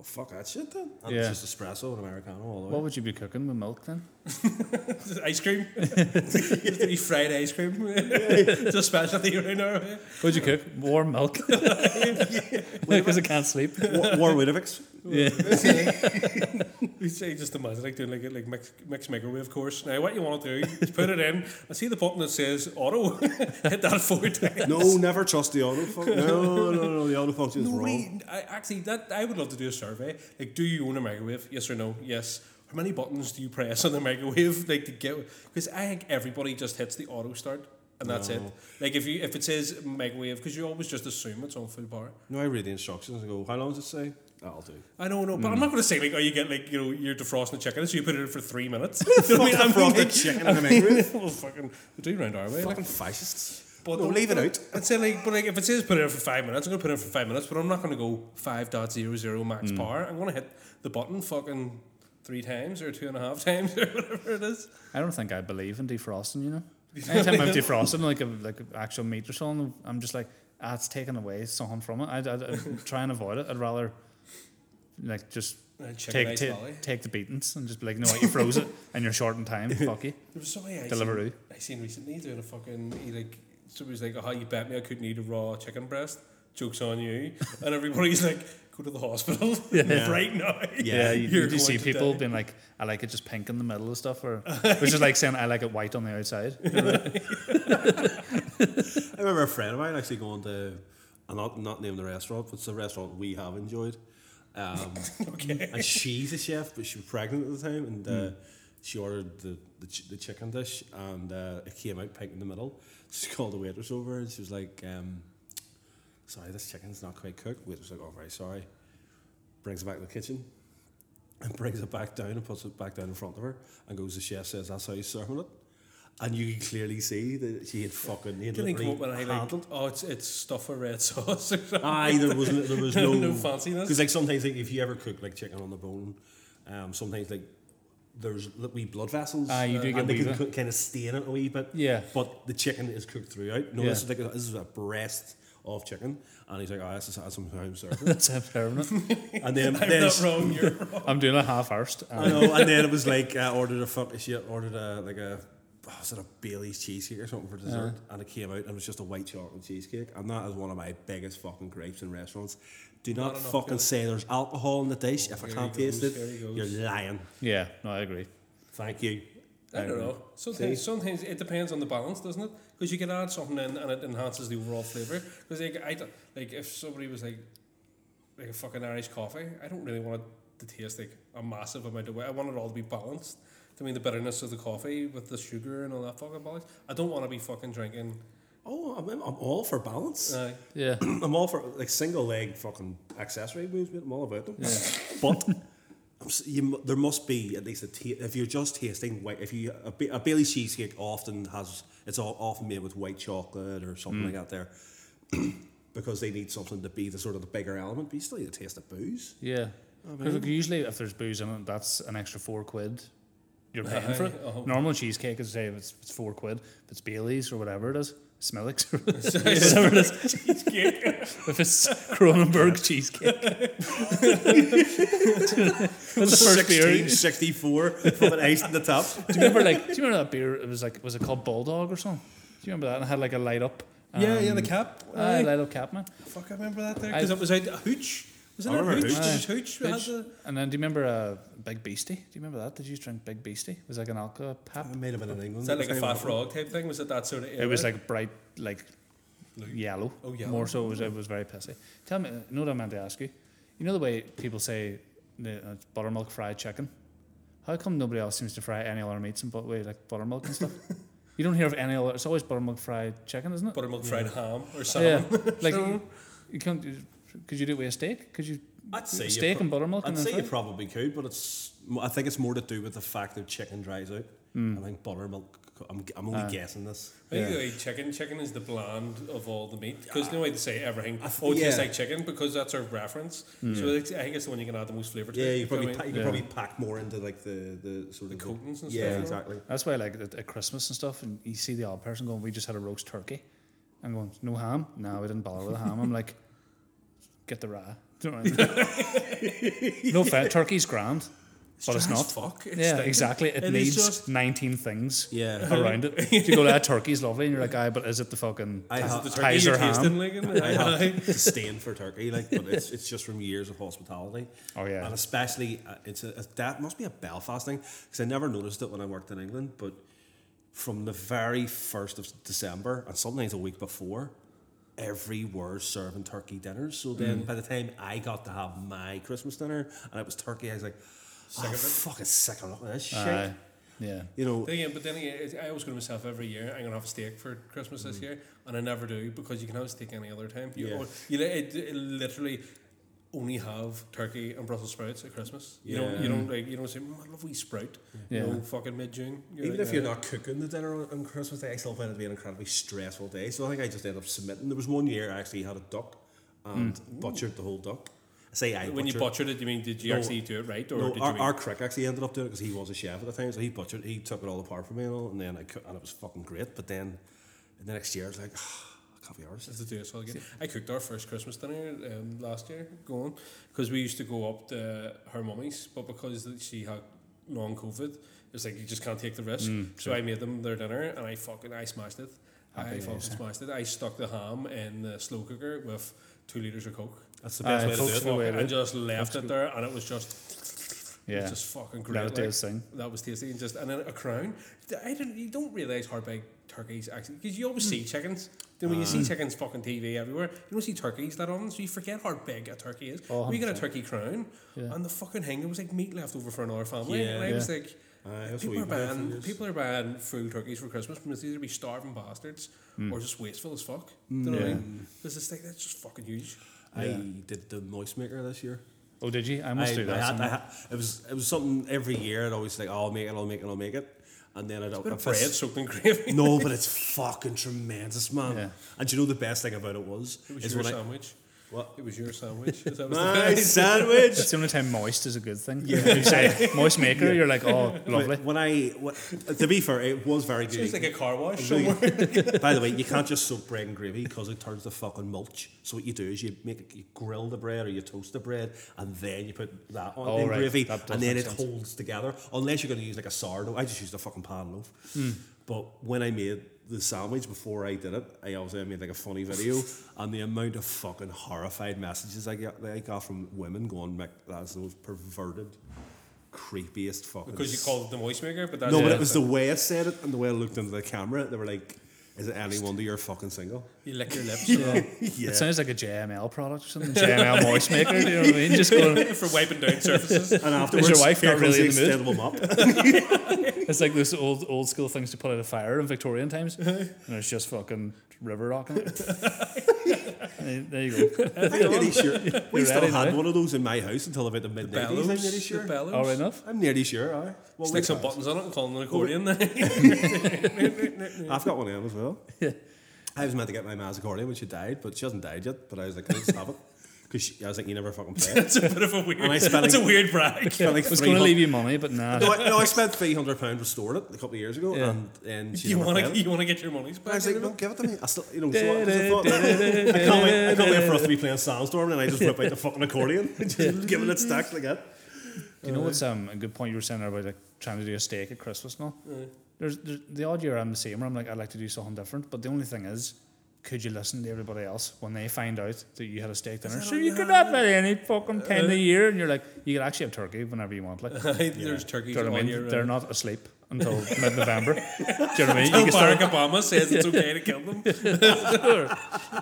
Oh fuck that shit then. And Yeah. it's just espresso and americano all the way. what would you be cooking with milk then? [LAUGHS] Ice cream. [LAUGHS] Just to be fried ice cream. [LAUGHS] it's a specialty right now. What'd you cook? Warm milk. Because I can't sleep. War, War Weetabix. Yeah. We say just imagine like doing like a like mix, mix microwave course. Now what you want to do is put it in and see the button that says auto. [LAUGHS] Hit that four times. No, never trust the auto function. No, no, no, the auto function is No, wrong. I, actually, that I would love to do a survey. Like, do you own a microwave? Yes or no? Yes. How many buttons do you press on the microwave? Like to get? Because I think everybody just hits the auto start, and that's it. Like if you if it says microwave, because you always just assume it's on full power. No, I read the instructions and go, how long does it say? That'll do. I don't know, but Hmm. I'm not going to say like, oh, you get like, you know, you're defrosting the chicken, so you put it in for three minutes. [LAUGHS] you know what I mean? I'm Defrosted like- chicken in the microwave? [LAUGHS] well, fucking, we do round our way. like. Fucking fascists. But no, leave it out. I'd say like, but like if it says put it in for five minutes, I'm gonna put it in for five minutes, but I'm not gonna go five point zero zero max Hmm. power. I'm gonna hit the button fucking three times or two and a half [LAUGHS] times or whatever it is. I don't think I believe in defrosting, you know? Anytime I'm defrosting, like a like a actual meat or something, I'm just like, ah, it's taking away something from it. I'd, I'd, I'd try and avoid it. I'd rather, like, just take, ice take, take the beatings and just be like, no, you froze it [LAUGHS] and you're short in time. Fuck you. There was somebody I Deliveroo. seen, I seen recently doing a fucking he like somebody was like, oh, you bet me I couldn't eat a raw chicken breast. Jokes on you, [LAUGHS] and everybody's like, go to the hospital [LAUGHS] right now. Yeah, you, You're you see people die. being like, I like it just pink in the middle and stuff, or which is like saying I like it white on the outside. I remember a friend of mine actually going to, I'm not, not name the restaurant, but it's a restaurant we have enjoyed. Um, [LAUGHS] Okay. And she's a chef, but she was pregnant at the time, and uh, she ordered the the, ch- the chicken dish, and uh, it came out pink in the middle. [LAUGHS] She called the waitress over, and she was like, um, "Sorry, this chicken's not quite cooked." Waitress was like, "Oh, very sorry." Brings it back to the kitchen, and [LAUGHS] brings it back down and puts it back down in front of her, and goes. The chef says, "That's how you serve it." And you can clearly see that she had fucking he had Didn't come literally up with any like, oh, it's it's stuff with red [LAUGHS] sauce or something. Aye, there was there was [LAUGHS] no No fanciness. Because like sometimes like if you ever cook like chicken on the bone, um, sometimes like there's li- wee blood vessels. Aye, you do uh, get and they can cook, kind of stain it a wee bit. Yeah. But the chicken is cooked throughout. No, Yeah. this is like a, this is a breast of chicken, and he's like, oh, this is how sometimes serving. [LAUGHS] That's a permanent. and then I'm then not wrong. You're wrong. I'm doing a half arst. I know, and then it was like I ordered a fuck. She ordered a like a. oh, Was it a Bailey's cheesecake or something for dessert? And it came out and it was just a white chocolate cheesecake. And that is one of my biggest fucking gripes in restaurants. Do not, enough fucking good. say there's alcohol in the dish. If I can't he taste it, here he goes. you're lying. Yeah, no, I agree. Thank you. I don't know. Sometimes, sometimes it depends on the balance, doesn't it? Because you can add something in and it enhances the overall flavour. Because like, I don't- like if somebody was like like a fucking Irish coffee, I don't really want it to taste like a massive amount of. Wet. I want it all to be balanced. I mean, the bitterness of the coffee with the sugar and all that fucking balance. I don't want to be fucking drinking. Oh, I'm, I'm all for balance. Uh, [CLEARS THROAT] Yeah. [CLEARS THROAT] I'm all for like single leg fucking accessory moves. mate, I'm all about them. Yeah. [LAUGHS] But I'm s- you, mu- there must be at least a ta- if you're just tasting white. If you a, Ba- a Bailey's cheesecake often has it's all often made with white chocolate or something like that there, [CLEARS THROAT] because they need something to be the sort of the bigger element. But you still need to taste the booze. Yeah. 'Cause, like, usually, if there's booze in it, that's an extra four quid. You're paying for it. Uh-huh. Normal cheesecake is say it's, it's four quid. If it's Bailey's or whatever it is, Smilix or [LAUGHS] [LAUGHS] whatever it is. Cheesecake. [LAUGHS] if it's Kronenbourg cheesecake, that's the first beer. 64 from an ice in the top. Do you remember like? Do you remember that beer? It was like was it called Bulldog or something? Do you remember that? And it had like a light up. yeah, yeah, um, the cap. Aye, Aye. light up cap man. Fuck, I remember that there because it was out a hooch. Was it I a remember hooch? Hooch. It was hooch. Had Hooch. the- And then do you remember uh, Big Beastie? Do you remember that? Did you drink Big Beastie? It was like an alcohol pap. It might have been in England. Was that like a fat frog type thing? Was it that sort of? It was like bright, like yellow. Oh, yellow. More so, it was, it was very pissy. Tell me, you know what I meant to ask you? You know the way people say the, uh, buttermilk fried chicken? How come nobody else seems to fry any other meats in but way like buttermilk and stuff? [LAUGHS] you don't hear of any other. It's always buttermilk fried chicken, isn't it? buttermilk fried ham or yeah. [LAUGHS] like [LAUGHS] So- you, you can't. Could you do it with a steak? Could you? I'd say steak pro- and buttermilk. I'd and say you probably could, but it's. I think it's more to do with the fact that chicken dries out. Hmm. I think buttermilk. I'm, I'm only guessing this. I think Yeah. like chicken, chicken is the bland of all the meat because no way to say everything. I th- oh, it tastes like chicken because that's our reference. So it's, I think it's the one you can add the most flavour to. Yeah, you probably know what pa- I you mean? could probably pack more into like the the sort of The coatings and yeah, exactly. That's why, like at, at Christmas and stuff, and you see the odd person going, "We just had a roast turkey," and going, "No ham? No, we didn't bother with the ham." I'm like, "Get the raw." Do you know what I mean? no fair, turkey's grand, but it's not. fuck. It's yeah, exactly. It, It needs just- 19 things Yeah. around it. You go, "That turkey's lovely," and you're like, "Aye, but is it the fucking I have, The turkey Kaiser you're ham. tasting like I [LAUGHS] have disdain for turkey, like, but it's it's just from years of hospitality. Oh, yeah. and especially uh, it's a, a that must be a Belfast thing because I never noticed it when I worked in England, but from the very first of December and sometimes a week before, everywhere's serving turkey dinners. So then by the time I got to have my Christmas dinner and it was turkey, I was like, sick oh, fucking sick of this shit. Aye. yeah." You know, Then again, but then again, I always go to myself every year. I'm gonna have a steak for Christmas this year, and I never do because you can have a steak any other time. You, Yeah. o- you li- it, it literally only have turkey and Brussels sprouts at Christmas. You don't, you don't like, you don't say, mm, "I love wee sprout." Yeah. You know, fucking mid June. Even if you're not cooking the dinner on, on Christmas Day, I still find it to be an incredibly stressful day. So I think I just ended up submitting. There was one year I actually had a duck and butchered the whole duck. I say I when you butchered. butchered it, you mean did you No, actually do it right, or No, did you? our, mean- our crick actually ended up doing it because he was a chef at the time. So he butchered, he took it all apart for me and all, and then I cooked, and it was fucking great. But then the next year, I was like, I can't be ours. Just to do it all again. I cooked our first Christmas dinner um, last year, going because we used to go up to her mummy's, but because she had long COVID, it's like you just can't take the risk. so I made them their dinner, and I fucking I smashed it. I Happy fucking smashed it. I stuck the ham in the slow cooker with two liters of coke. That's the best Aye, way to do it. the way to and just left it there, and it was just Yeah. was just fucking great. Let it do like. its. That was tasty, and just and then a crown. I didn't. You don't realize how big turkeys actually because you Hmm. always see chickens. Then when you see chickens fucking TV everywhere, you don't see turkeys that often, so you forget how big a turkey is. Oh, we get a 100%. turkey crown, Yeah. and the fucking thing, there was like meat left over for another family. Yeah. and I was Yeah. like, Aye, that's people are we buy for buying years. people are buying full turkeys for Christmas because either be starving bastards Hmm. or just wasteful as fuck. Do you know what I Yeah. mean? There's this thing that's just fucking huge. I Yeah. did the moist maker this year. Oh, did you? I must I, do that. I had, someday. I had, it was it was something every year. I'd always think, oh, I'll make it, I'll make it, I'll make it, and then I'd Bit if of it's- bread soaked in gravy. No, but it's fucking tremendous, man. Yeah. And do you know the best thing about it was? It was is your when I- sandwich. What? It was your sandwich. That was My sandwich. It's the only time moist is a good thing. Yeah. you say [LAUGHS] moist maker, you're like, oh, lovely. When I, what, to be fair, it was very good. It's like a car wash somewhere. [LAUGHS] By the way, you can't just soak bread in gravy because it turns to fucking mulch. So what you do is you make you grill the bread or you toast the bread, and then you put that on Oh, the right. gravy, and then it sense. holds together. Unless you're going to use like a sourdough, I just used a fucking pan loaf. Hmm. But when I made the sandwich before I did it, I obviously made like a funny video, [LAUGHS] and the amount of fucking horrified messages I got, I got from women going, "Mick, that's the most perverted, creepiest fucking." Because you called it the moist maker, but that's No, but it was the way I said it and the way I looked into the camera. They were like, "Is it any wonder you're fucking single?" You lick your lips Yeah. [LAUGHS] Yeah. It sounds like a JML product or something. JML [LAUGHS] moist maker, do you know what I mean? Just going, [LAUGHS] for wiping down surfaces. And afterwards, your wife not really the in the mood? extendable mop. it's like those old old school things to put out a fire in Victorian times. Uh-huh. And it's just fucking river rocking there there you go. I'm nearly sure. We You're still had now? one of those in my house until about the mid 90s. I'm Bellows. nearly The sure. bellows. All right enough? I'm nearly sure, aye. Well, Stick we some had. buttons on it and call it an accordion. I've got one of them as well. I was meant to get my ma's accordion when she died, but she hasn't died yet. But I was like, can I just have it? [LAUGHS] Because I was like, you never fucking play it. That's a bit of a weird. And I spent That's a weird brag. Spent like I was going to leave you money, but nah. No, I, no, I spent three hundred pound restoring it a couple of years ago, Yeah. and and she You want to you want to get your money's I was like, out no, of it? give it to me. I still, you know, so I, 'cause I thought, [LAUGHS] I can't wait. I can't wait for us to be playing Sandstorm, and I just whip out the fucking accordion, [LAUGHS] just giving it stacks like that. Do you know what's um, a good point you were saying there about like trying to do a steak at Christmas and all? There's, there's the odd year I'm the same where I'm like I'd like to do something different, but the only thing is, could you listen to everybody else when they find out that you had a steak dinner? So you could have that any fucking time of the year, and you're like you can actually have turkey whenever you want. Like, do [LAUGHS] There's turkeys you know what I mean? They're not asleep until mid-November. do you know what I mean? You can Barack start, Obama says it's okay to kill them.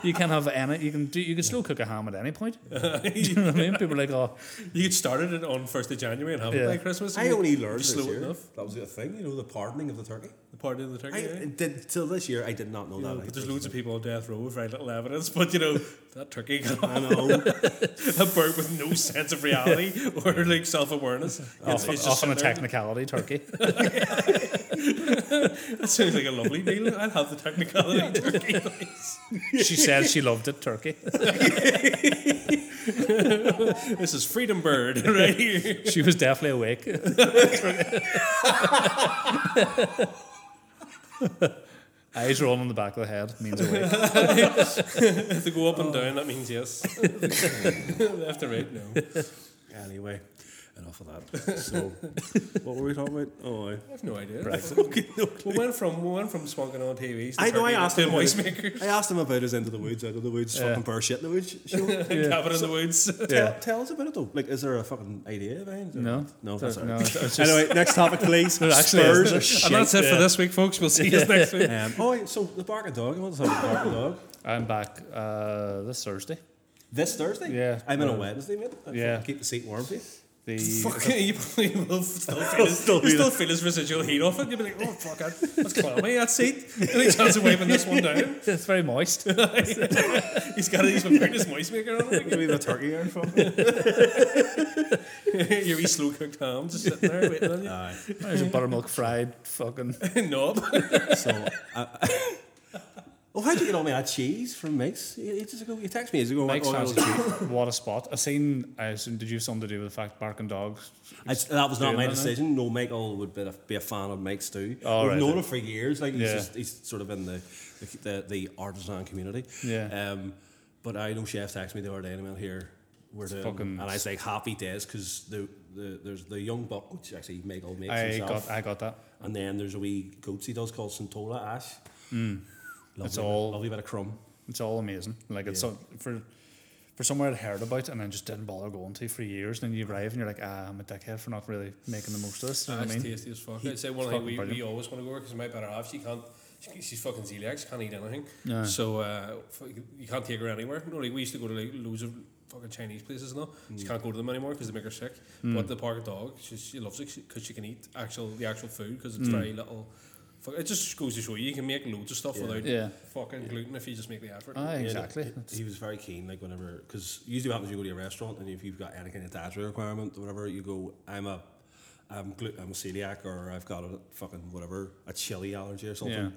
you can have any. You can do. You can still cook a ham at any point. [LAUGHS] do you know what I mean? People are like, oh, You could start it on first of January and have Yeah. it by Christmas. I only learned Just this slow year. enough. That was the thing, you know, the pardoning of the turkey. The party of the turkey. I yeah. did till this year. I did not know that. But there's loads of people on death row with very little evidence. But you know, that turkey got I know. [LAUGHS] a bird with no sense of reality [LAUGHS] or like self awareness. often, often a technicality turkey. That sounds like a lovely meal. I'll have the technicality turkey. please. she said she loved it, turkey. [LAUGHS] This is Freedom Bird [LAUGHS] right here. She was definitely awake. [LAUGHS] Eyes rolling on the back of the head means awake. If they go up and down, that means yes. Left and right, no. Anyway, enough of that. So, what were we talking about? Oh, I. I have no idea. [LAUGHS] Brexit. Okay, we went from we went from spunking on TVs. To I know. I asked him. About, moist makers. I asked him about his into the woods, out of the woods, fucking bear shit in the woods show. [LAUGHS] Cabin in the woods. Yeah. Tell, tell us about it though. Like, is there a fucking idea behind it? No. no, that's all no, right. it's just- Anyway, next topic, please. There [LAUGHS] actually Spurs isn't. are shit. And that's it for Yeah. this week, folks. We'll see you next week. Um, oh, wait, so the barking dog. I want to talk about the barking dog. I'm back uh, this Thursday. This Thursday. Yeah. I'm in Uh, on Wednesday, mate. I yeah. Keep the seat warm for you. The Fucking, you [LAUGHS] probably will still feel his, Still you still feel his residual heat off it. You'll be like, oh fuck, that- that's clammy. That seat. Any chance of waving this one down? [LAUGHS] it's very moist. [LAUGHS] He's got he's been putting his moist maker on it. Give me the turkey here. fuck. Your wee slow cooked ham just sitting there waiting on you. Aye. There's a buttermilk fried fucking. Knob. So, uh, oh, how'd you get all my cheese from Mike's? Ages ago, you texted me ages ago. Mike's oh, cheese. What a spot. I seen. I assume, did you have something to do with the fact barking dogs? I, that was not my decision. No, Michael would be a, be a fan of Mike's too. Oh, We've right, known him for years. Like he's Yeah. just he's sort of in the the, the, the artisan community. Yeah. Um, but I know chef texted me the other day and I went here. We're doing, fucking- and I was like happy days because the, the there's the young buck which actually Michael makes I himself, got. I got that. and then there's a wee goats he does called Santola Ash. Lovely. It's all- lovely bit of crumb. It's all amazing. Like it's Yeah. so, for for somewhere I'd heard about and then just didn't bother going to for years. And then you arrive and you're like, ah, I'm a dickhead for not really making the most of this. You know what I mean? tasty as fuck. I'd say one thing we, we always want to go because my better half, she can't she- she's fucking celiac. She can't eat anything. Yeah. So uh, you can't take her anywhere. No, like we used to go to like loads of fucking Chinese places now. She can't go to them anymore because they make her sick. But the park dog, she, she loves it because she can eat actual the actual food because it's very little. Fuck, it just goes to show you you can make loads of stuff without Yeah. fucking gluten if you just make the effort. Ah, Yeah, exactly. he- He was very keen, like whenever, because usually what happens, you go to a restaurant and if you've got any kind of dietary requirement or whatever, you go, I'm a, I'm, gluten, I'm a celiac or I've got a fucking whatever, a chili allergy or something. Yeah.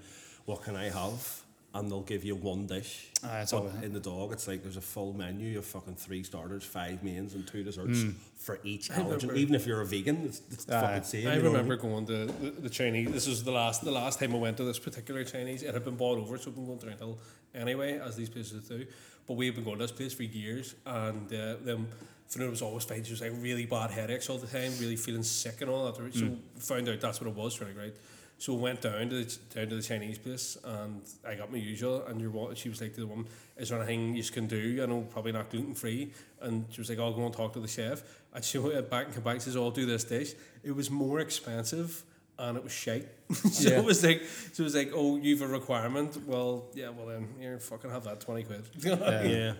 What can I have? And they'll give you one dish. Ah, it's but all- in the dog, it's like there's a full menu of fucking three starters, five mains, and two desserts Hmm. for each I allergen. remember- Even if you're a vegan, it's, it's the fucking same. I you know what remember going to the, the Chinese. This was the last the last time I went to this particular Chinese. It had been bought over, so I've been going to rental anyway, as these places do. But we've been going to this place for years, and uh, them. Fiona was always fine. She was like really bad headaches all the time, really feeling sick and all that. So we found out that's what it was, really, right? So we went down to the, down to the Chinese place, and I got my usual. And your wa- she was like to the woman, "Is there anything you can do? I know probably not gluten free." And she was like, "I'll go and talk to the chef." And she went back and came back. and Says, oh, "I'll do this dish." It was more expensive, and it was shite. [LAUGHS] so Yeah. it was like, so it was like, "Oh, you've a requirement? Well, yeah. Well then, here, fucking have that twenty quid." [LAUGHS] Yeah. Yeah.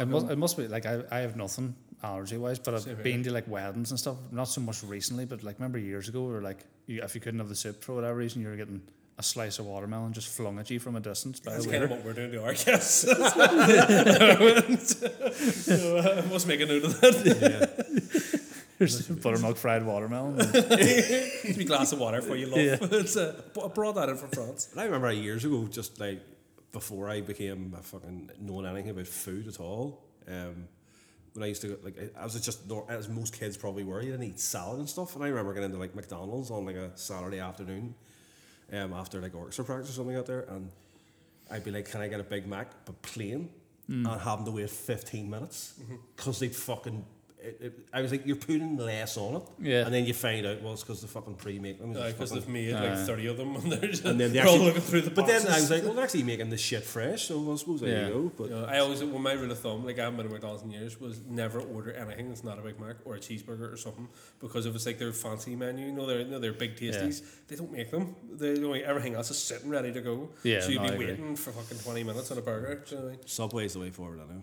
It must, it must be like I, I have nothing allergy wise, but I've here. been to like weddings and stuff. Not so much recently, but like remember years ago, where like you, if you couldn't have the soup for whatever reason, you were getting a slice of watermelon just flung at you from a distance by That's the kind of what we're doing to our guests. [LAUGHS] so uh, I must make a note of that. There's [LAUGHS] buttermilk fried watermelon. Give me a glass of water for you, love. Yeah. [LAUGHS] It's, uh, I brought that in from France. And I remember years ago, just like before I became a fucking knowing anything about food at all. Um, when I used to like, I was just as most kids probably were. You didn't eat salad and stuff. And I remember getting into like McDonald's on like a Saturday afternoon, um, after like orchestra practice or something out there, and I'd be like, "Can I get a Big Mac but plain?" And having to wait fifteen minutes because they'd fucking. It, it, I was like, "You're putting less on it," Yeah. and then you find out, well, it's because the fucking pre-make them. It's Because fucking- they've made like 30 of them [LAUGHS] and they're, just, and then they they're all actually, looking through the But then I was like, well, they're actually making this shit fresh, so I suppose there Yeah. you go. But You know, I always, well, my rule of thumb, like I haven't been to McDonald's in years, was never order anything that's not a Big Mac or a cheeseburger or something. Because if it's like their fancy menu, you know, they're, you know, they're big tasties, they don't make them. They, you know, everything else is sitting ready to go. Yeah, so you'd no, be waiting for fucking 20 minutes on a burger. Do you know I mean? Subway's the way forward, I know.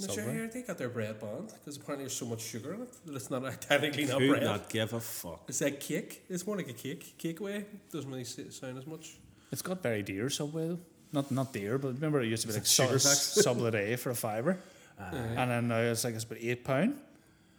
Not sure Subway? here, they got their bread banned because apparently there's so much sugar in it that it's not [LAUGHS] technically not Could bread. not give a fuck. It's like cake. It's more like a cake. Cake way. Doesn't really sound as much. It's got very dear Subway though. Not not dear, but remember it used to be like sugar su- tax? [LAUGHS] sublet A for a fiver, ah. and then now it's like it's about eight pound,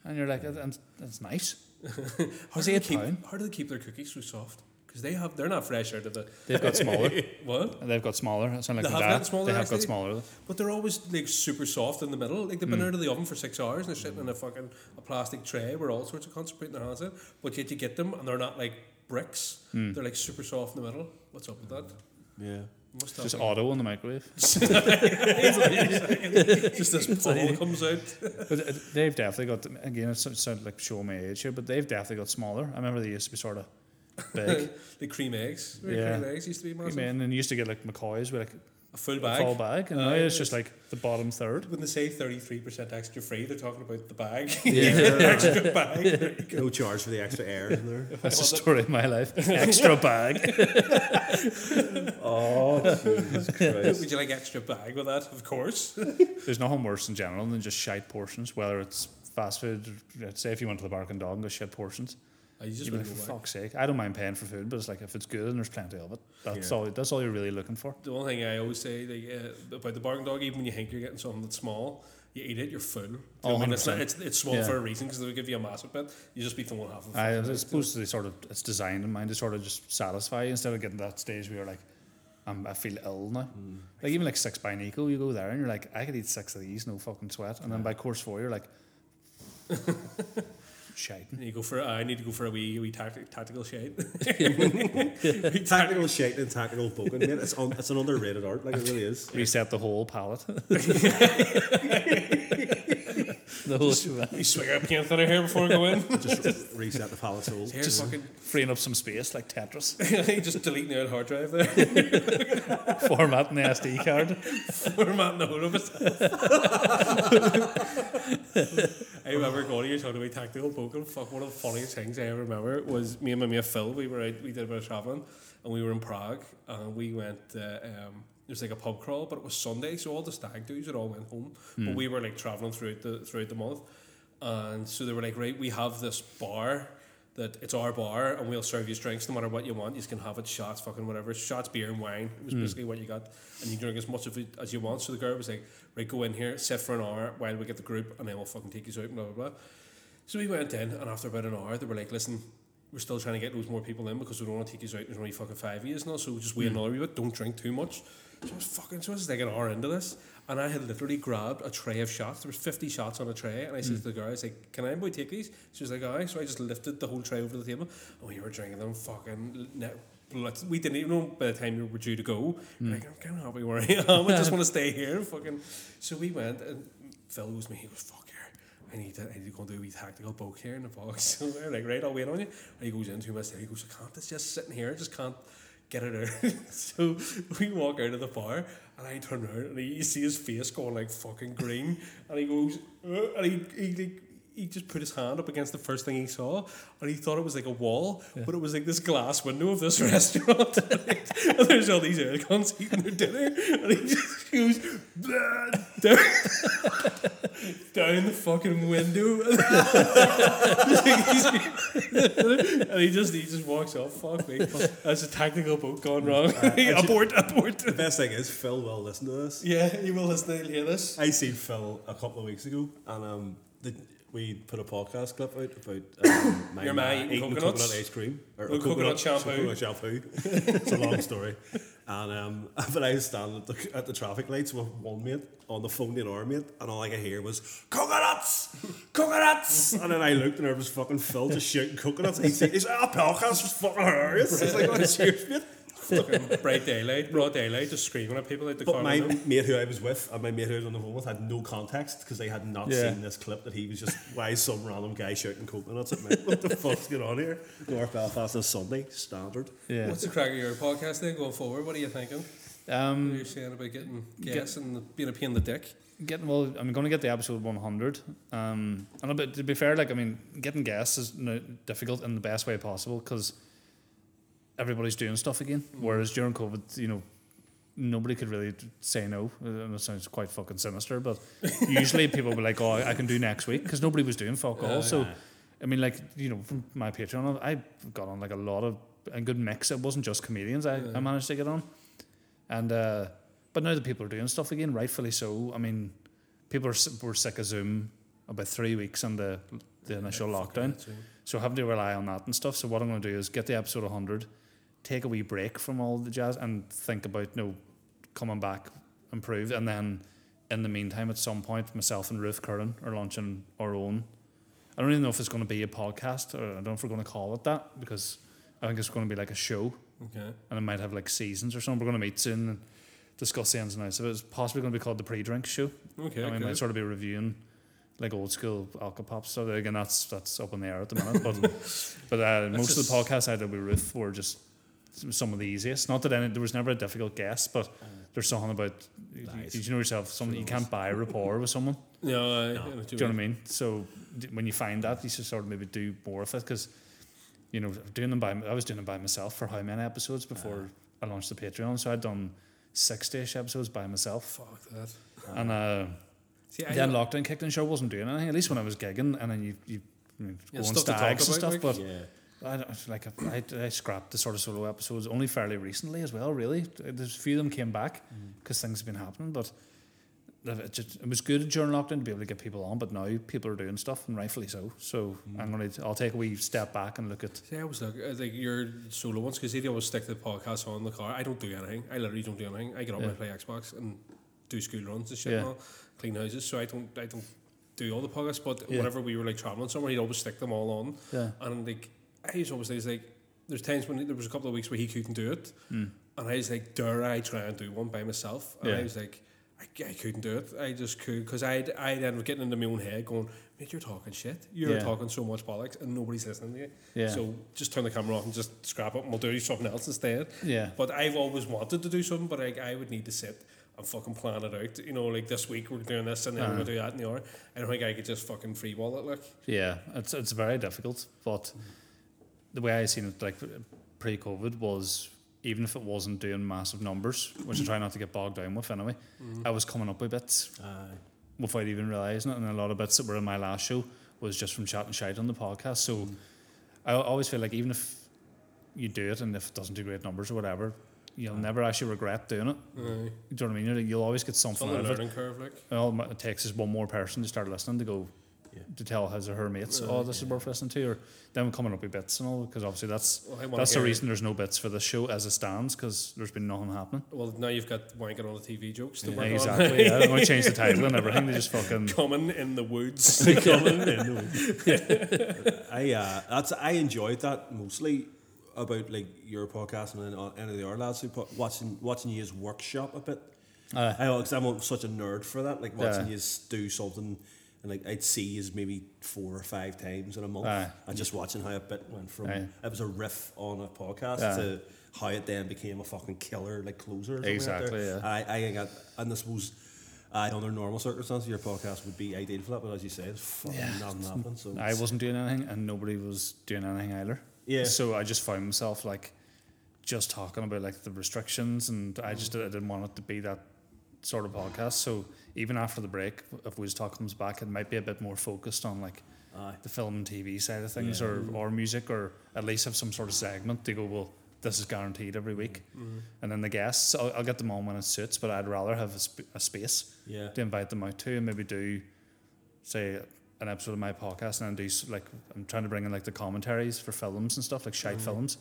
and you're like, that's, that's nice. [LAUGHS] How Was do, they eight keep, pound? how do they keep their cookies so soft? Because they have, they're not fresh out of the. They've got smaller. [LAUGHS] What? They've got smaller. It sound like they have dad. got smaller, They have got smaller. But they're always like super soft in the middle. Like they've been out of the oven for six hours and they're sitting in a fucking a plastic tray where all sorts of cunts in putting their hands in. But yet you get them and they're not like bricks. Hmm. They're like super soft in the middle. What's up with that? Yeah. Must have Just been- auto in the microwave. [LAUGHS] [LAUGHS] just this bubble comes out. But uh, they've definitely got again. It sounds like showing my age here, but they've definitely got smaller. I remember they used to be sort of big. [LAUGHS] the cream eggs. Yeah. Cream eggs used to be massive. Man, and you used to get like McCoys with like A full bag. a bag. full bag, and Uh, now it's yeah. just like the bottom third. When they say 33% extra free, they're talking about the bag. [LAUGHS] Yeah. [LAUGHS] extra bag. No charge for the extra air in there. That's the story of my life. Extra bag. oh, Jesus Christ. Would you like extra bag with that? Of course. There's nothing worse in general than just shite portions, whether it's fast food. Say if you went to the Barking Dog and got shit portions, I just like, for fuck's sake. I don't mind paying for food, but it's like if it's good and there's plenty of it, that's Yeah. all. That's all you're really looking for. The one thing I always say like, uh, about the Barking Dog, even when you think you're getting something that's small, you eat it, you're full. You Oh, I mean, it's, not, it's, it's small Yeah. for a reason because they'll give you a massive bit. You just be throwing half of it. I suppose they sort of it's designed in mind to sort of just satisfy you instead of getting to that stage where you're like, I'm, I feel ill now. Like even like six by Nico, you go there and you're like, I could eat six of these, no fucking sweat. And then by course four, you're like, [LAUGHS] shite. [LAUGHS] You go for uh, I need to go for a wee wee tactic, tactical shade. [LAUGHS] Tactical shit and tactical poking, mate. It's, un, it's an underrated art, like it really is. Reset the whole palate. [LAUGHS] The whole shebang. You swing a paint out of here before I go in. [LAUGHS] Just reset the pallet's hole. Here, Just- fucking, Freeing up some space like Tetris. [LAUGHS] just deleting the old hard drive there. [LAUGHS] Formatting the SD card. Formatting the whole of it. I remember going to you talking about tactical poker. Fuck, one of the funniest things I ever remember was me and my mate Phil. We were out, we did a bit of traveling, and we were in Prague, and we went. Uh, um, it was like a pub crawl, but it was Sunday, so all the stag dudes had all went home. But hmm. we were like traveling throughout the throughout the month, and so they were like, right, we have this bar. That it's our bar and we'll serve you drinks no matter what you want. You can have it, shots, fucking whatever, shots, beer, and wine. It was hmm. basically what you got, and you drink as much of it as you want. So the girl was like, "Right, go in here, sit for an hour while we get the group, and then we'll fucking take you out." Blah blah blah. So we went in, and after about an hour, they were like, "Listen, we're still trying to get those more people in because we don't want to take you out. There's only fucking five of you now, so just wait hmm. another wee bit. Don't drink too much." So I was fucking, so I was like an hour into this, and I had literally grabbed a tray of shots. There was fifty shots on a tray, and I said hmm. to the girl, "I was like, can I boy take these?" She was like, "Alright." So I just lifted the whole tray over the table, and we were drinking them fucking. Ne- We didn't even know by the time we were due to go. We're Like, I'm kind of happy where I am. [LAUGHS] I just want to stay here. Fucking. So we went, and Phil was me. He goes, "Fuck here." I need to, I need to go and do a wee tactical poke here in the box. [LAUGHS] So we're like, right, I'll wait on you. And he goes into my He goes, I can't, it's just sitting here, I just can't get it out. [LAUGHS] so we walk out of the bar and I turn around and he, you see his face going like fucking green. And he goes, uh, and he, he, he just put his hand up against the first thing he saw and he thought it was like a wall, but it was like this glass window of this [LAUGHS] restaurant. and there's all these aircons eating their dinner. And he just goes, down, [LAUGHS] down the fucking window. [LAUGHS] and he just he just walks off. Fuck me. That's a tactical boat gone wrong. [LAUGHS] abort, abort. The best thing is Phil will listen to this. Yeah, you will listen to hear this. I seen Phil a couple of weeks ago, and um, the, we put a podcast clip out about um, [COUGHS] my Your ma ma eating eating coconut ice cream or Oh, coconut shampoo. Coconut shampoo. it's a long story. [LAUGHS] And um, [LAUGHS] but I was standing at the, at the traffic lights with one mate on the phone to another mate, and all I could hear was coconuts, coconuts. and then I looked, and there was fucking Phil just shouting coconuts. He said, "Is our podcast was fucking hilarious?" It's like, "Oh, [LAUGHS] cheers, mate." Fucking [LAUGHS] bright daylight, broad daylight, just screaming at people out the car. But my window. mate who I was with and my mate who I was on the phone with had no context because they had not Yeah. seen this clip that he was just, [LAUGHS] why is some random guy shouting coconuts at me? What the fuck's going on here? North Belfast on Sunday, standard. Yeah. What's the crack of your podcast then going forward? What are you thinking? Um, You're saying about getting guests and being a pain in the dick. getting well, I'm going to get the episode 100. Um, and a bit, to be fair, like I mean, getting guests is no, difficult in the best way possible because everybody's doing stuff again. Whereas during COVID, you know, nobody could really say no. Uh, And it sounds quite fucking sinister, but [LAUGHS] usually people were like, "Oh, I can do next week," because nobody was doing fuck all. So, I mean, like you know, from my Patreon, I got on like a lot of a good mix. It wasn't just comedians. I, I managed to get on, and uh, but now that people are doing stuff again, rightfully so. I mean, people are, were sick of Zoom about three weeks on the the initial lockdown, so having to rely on that and stuff. So what I'm going to do is get the episode 100, take a wee break from all the jazz, and think about you know coming back improved, and then in the meantime, at some point, myself and Ruth Curran are launching our own. I don't even know if it's going to be a podcast, or I don't know if we're going to call it that because I think it's going to be like a show Okay. and it might have like seasons or something. We're going to meet soon and discuss the ins and outs of it. It's possibly going to be called the pre-drink show. Okay. I mean, might sort of be reviewing like old school alcopop stuff. Again, that's that's up in the air at the minute. But [LAUGHS] but uh, most of the podcasts I did with Ruth were just some of the easiest. Not that any, there was never a difficult guest, but there's something about Lies. did you know yourself something you can't buy rapport with someone. [LAUGHS] No, I, I know what Do you know what I mean. mean? So d- when you find that, you should sort of maybe do more of it because, you know, doing them by I was doing them by myself for how many episodes before I launched the Patreon. So I'd done sixty-ish episodes by myself, Fuck that. and uh, See, I then lockdown kicked in. Sure, wasn't doing anything. At least when I was gigging, and then you you, you know, Yeah, go on stuff stags and stuff. like. but Yeah. I don't, like I, I scrapped the sort of solo episodes only fairly recently as well. Really, there's a few of them came back because things have been happening, but. It, just, it was good during lockdown to be able to get people on, but now people are doing stuff, and rightfully so. So I'm gonna, I'll take a wee step back and look at. Yeah, I was like, uh, like your solo ones because they always stick the podcast on the car. I don't do anything. I literally don't do anything. I get up Yeah. and play Xbox and do school runs and shit, Yeah. and all, clean houses. So I don't, I don't do all the podcasts. But Yeah. whenever we were like traveling somewhere, he'd always stick them all on. Yeah. And like, I used to always like, there's times when there was a couple of weeks where he couldn't do it, and I was like, dare I try and do one by myself? And. Yeah. I was like. I, I couldn't do it. I just could because I'd I'd end up getting into my own head, going, "Mate, you're talking shit. You're Yeah. talking so much bollocks, and nobody's listening to you." Yeah. So just turn the camera off and just scrap it, and we'll do something else instead. Yeah. But I've always wanted to do something, but I, I would need to sit and fucking plan it out. You know, like this week we're doing this, and then we're Uh-huh. gonna do that in the hour. I don't think I could just fucking freeball it. Like, Yeah, it's it's very difficult. But the way I seen it, like pre-COVID, was even if it wasn't doing massive numbers, which I try not to get bogged down with anyway, mm-hmm. I was coming up with bits Aye. without even realizing it, and a lot of bits that were in my last show was just from chatting shite on the podcast. So mm. I always feel like even if you do it and if it doesn't do great numbers or whatever, you'll never actually regret doing it. Aye. Do you know what I mean? You'll- always get something out of it. curve. Like, All it takes is one more person to start listening to go Yeah. to tell his or her mates, oh, this is worth listening to, or them coming up with bits and all, because obviously that's Well, that's the hear- reason there's no bits for this show as it stands, because there's been nothing happening. well, now you've got wanking on the TV jokes to Yeah, work on. exactly. yeah. I'm going to change the [LAUGHS] title and everything. They just fucking [LAUGHS] Coming in the woods. [LAUGHS] coming in. I uh, that's I enjoyed that mostly about like your podcast and then uh, any of the other lads who put, watching watching you workshop a bit. Aye. I because I'm such a nerd for that. Like watching Yeah. you do something. And like I'd see you maybe four or five times in a month, Aye. and just watching how a bit went from Aye. it was a riff on a podcast Aye. to how it then became a fucking killer like closer. Or Exactly, Like yeah. I I think that, and I suppose. Uh, under normal circumstances, your podcast would be ideal for that, but as you say, it's fucking Yeah. nothing happened. So I wasn't doing anything and nobody was doing anything either. Yeah. So I just found myself like just talking about like the restrictions and I just I didn't want it to be that sort of podcast. So even after the break, if Talk comes back, it might be a bit more focused on like Aye. the film and TV side of things or, mm-hmm. or music or at least have some sort of segment to go, well, this is guaranteed every week. Mm-hmm. And then the guests, I'll, I'll get them on when it suits, but I'd rather have a, sp- a space Yeah. to invite them out to and maybe do, say, an episode of my podcast and then do like, I'm trying to bring in like the commentaries for films and stuff, like shite mm-hmm. films,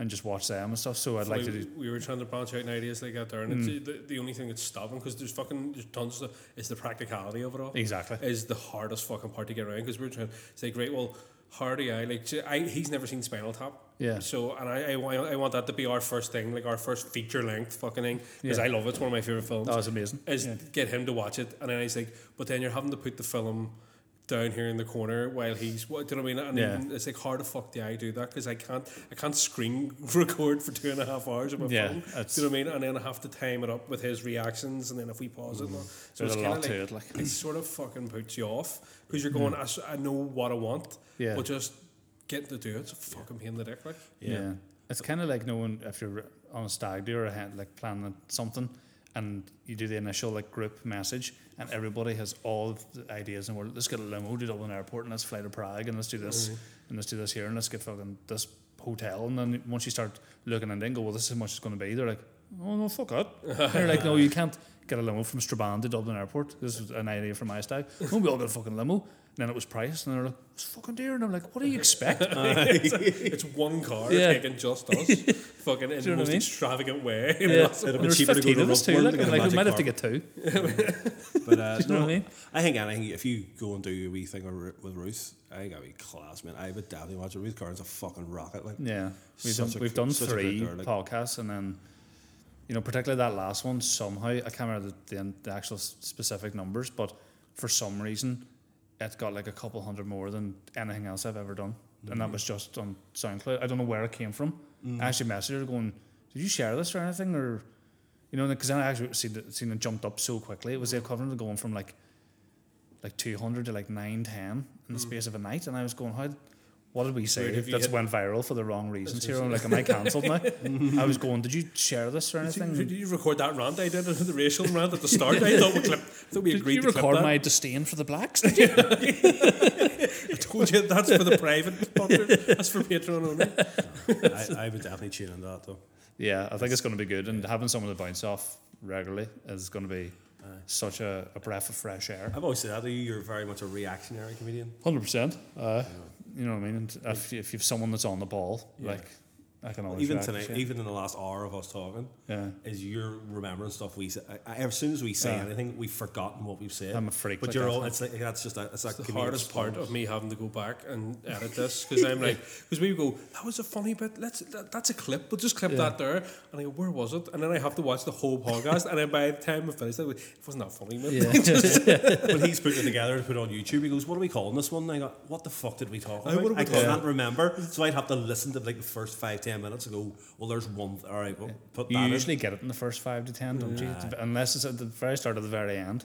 and just watch them and stuff. So I'd like we, to do. we were trying to branch out ideas like that there, and it's, hmm. the, the only thing that's stopping because there's fucking there's tons of is the practicality of it all. Exactly. is the hardest fucking part to get around because we're trying to say, great, well, Hardy, I like, I, he's never seen Spinal Tap. Yeah. So, and I, I, want, I want that to be our first thing, like our first feature length fucking thing, because Yeah. I love it. It's one of my favorite films. Oh, that was amazing. Is Yeah. get him to watch it, and then he's like, but then you're having to put the film down here in the corner while he's what do you know what I mean? And Yeah. even, it's like how the fuck do I do that? Because I can't I can't screen [LAUGHS] record for two and a half hours of my Yeah, phone. it's- Do you know what I mean? And then I have to time it up with his reactions, and then if we pause it, mm. and so There's it's kinda like, it, like. it sort of fucking puts you off because you're mm. going. I I know what I want, Yeah. but just getting to do it's a fucking pain in the dick. Like, Yeah. It's kind of like knowing if you're on a stag do or a hen- like planning something and you do the initial like group message and everybody has all the ideas and we're let's get a limo to Dublin Airport and let's fly to Prague and let's do this mm. and let's do this here and let's get fucking this hotel. And then once you start looking and then go well this is how much it's going to be they're like oh no fuck that they're like no you [LAUGHS] can't get a limo from Strabane to Dublin Airport. This is an idea from my stag no we all got a fucking limo then it was priced and they're like it's fucking dear and I'm like what do you expect [LAUGHS] [LAUGHS] it's one car Yeah. taking just us, [LAUGHS] fucking in the most I mean? extravagant way. Yeah. And be cheaper to go 15 to of us too. Like, to get a like we might have to get two. But uh, you know no, what I mean? I think anything if you go and do a wee thing with Ruth, I think that'd be class, man. I would definitely watch it. Ruth Curran's a fucking rocket, like. Yeah, we've done we've done such a great three girl, like- podcasts, and then you know, particularly that last one. Somehow I can't remember the, the, the actual specific numbers, but for some reason, it got like a couple hundred more than anything else I've ever done, and Mm-hmm. that was just on SoundCloud. I don't know where it came from. Mm. I actually messaged her going, "Did you share this or anything?" Or you know, because then I actually seen it, seen it jumped up so quickly. It was the equivalent of going from like like 200 to like 910 in the space of a night. And I was going, how, what did we say? Wait, That's hit- went viral for the wrong reasons here. I'm like, am I cancelled now? [LAUGHS] I was going, did you share this or Did you, anything? did you record that rant I did, [LAUGHS] the racial rant at the start? I thought we, clipped, I thought we Did agreed you to clip record my disdain for the blacks? Did [LAUGHS] you? I told you that's for the private sponsor. That's for Patreon only. I, I would definitely tune into that though. yeah, I think it's going to be good. And having someone to bounce off regularly is going to be such a, a breath of fresh air. I've always said that you. You're very much a reactionary comedian. Hundred percent. You know what I mean. And if, if you've someone that's on the ball, like I can always even react to tonight, even in the last hour of us talking, Yeah. is you're remembering stuff we say. I, I- as soon as we say Yeah. anything, we've forgotten what we've said. I'm a freak But like you're all. It's like that's just a. It's like the hardest part of me having to go back and [LAUGHS] edit this because I'm like, because we go, that was a funny bit. Let's that, that's a clip. We'll just clip that there. And I go, where was it? And then I have to watch the whole podcast. and then by the time we finish, I go, it wasn't that funny. Man. [LAUGHS] when he's putting it together and put it on YouTube, he goes, "What are we calling this one?" And I go, "What the fuck did we talk Aye, about?" what are we I talking can't remember, so I'd have to listen to like the first five ten minutes and go, "Well, there's one. All right, well, put You that usually in." get it in the first five to ten, don't you? Unless it's at the very start or the very end.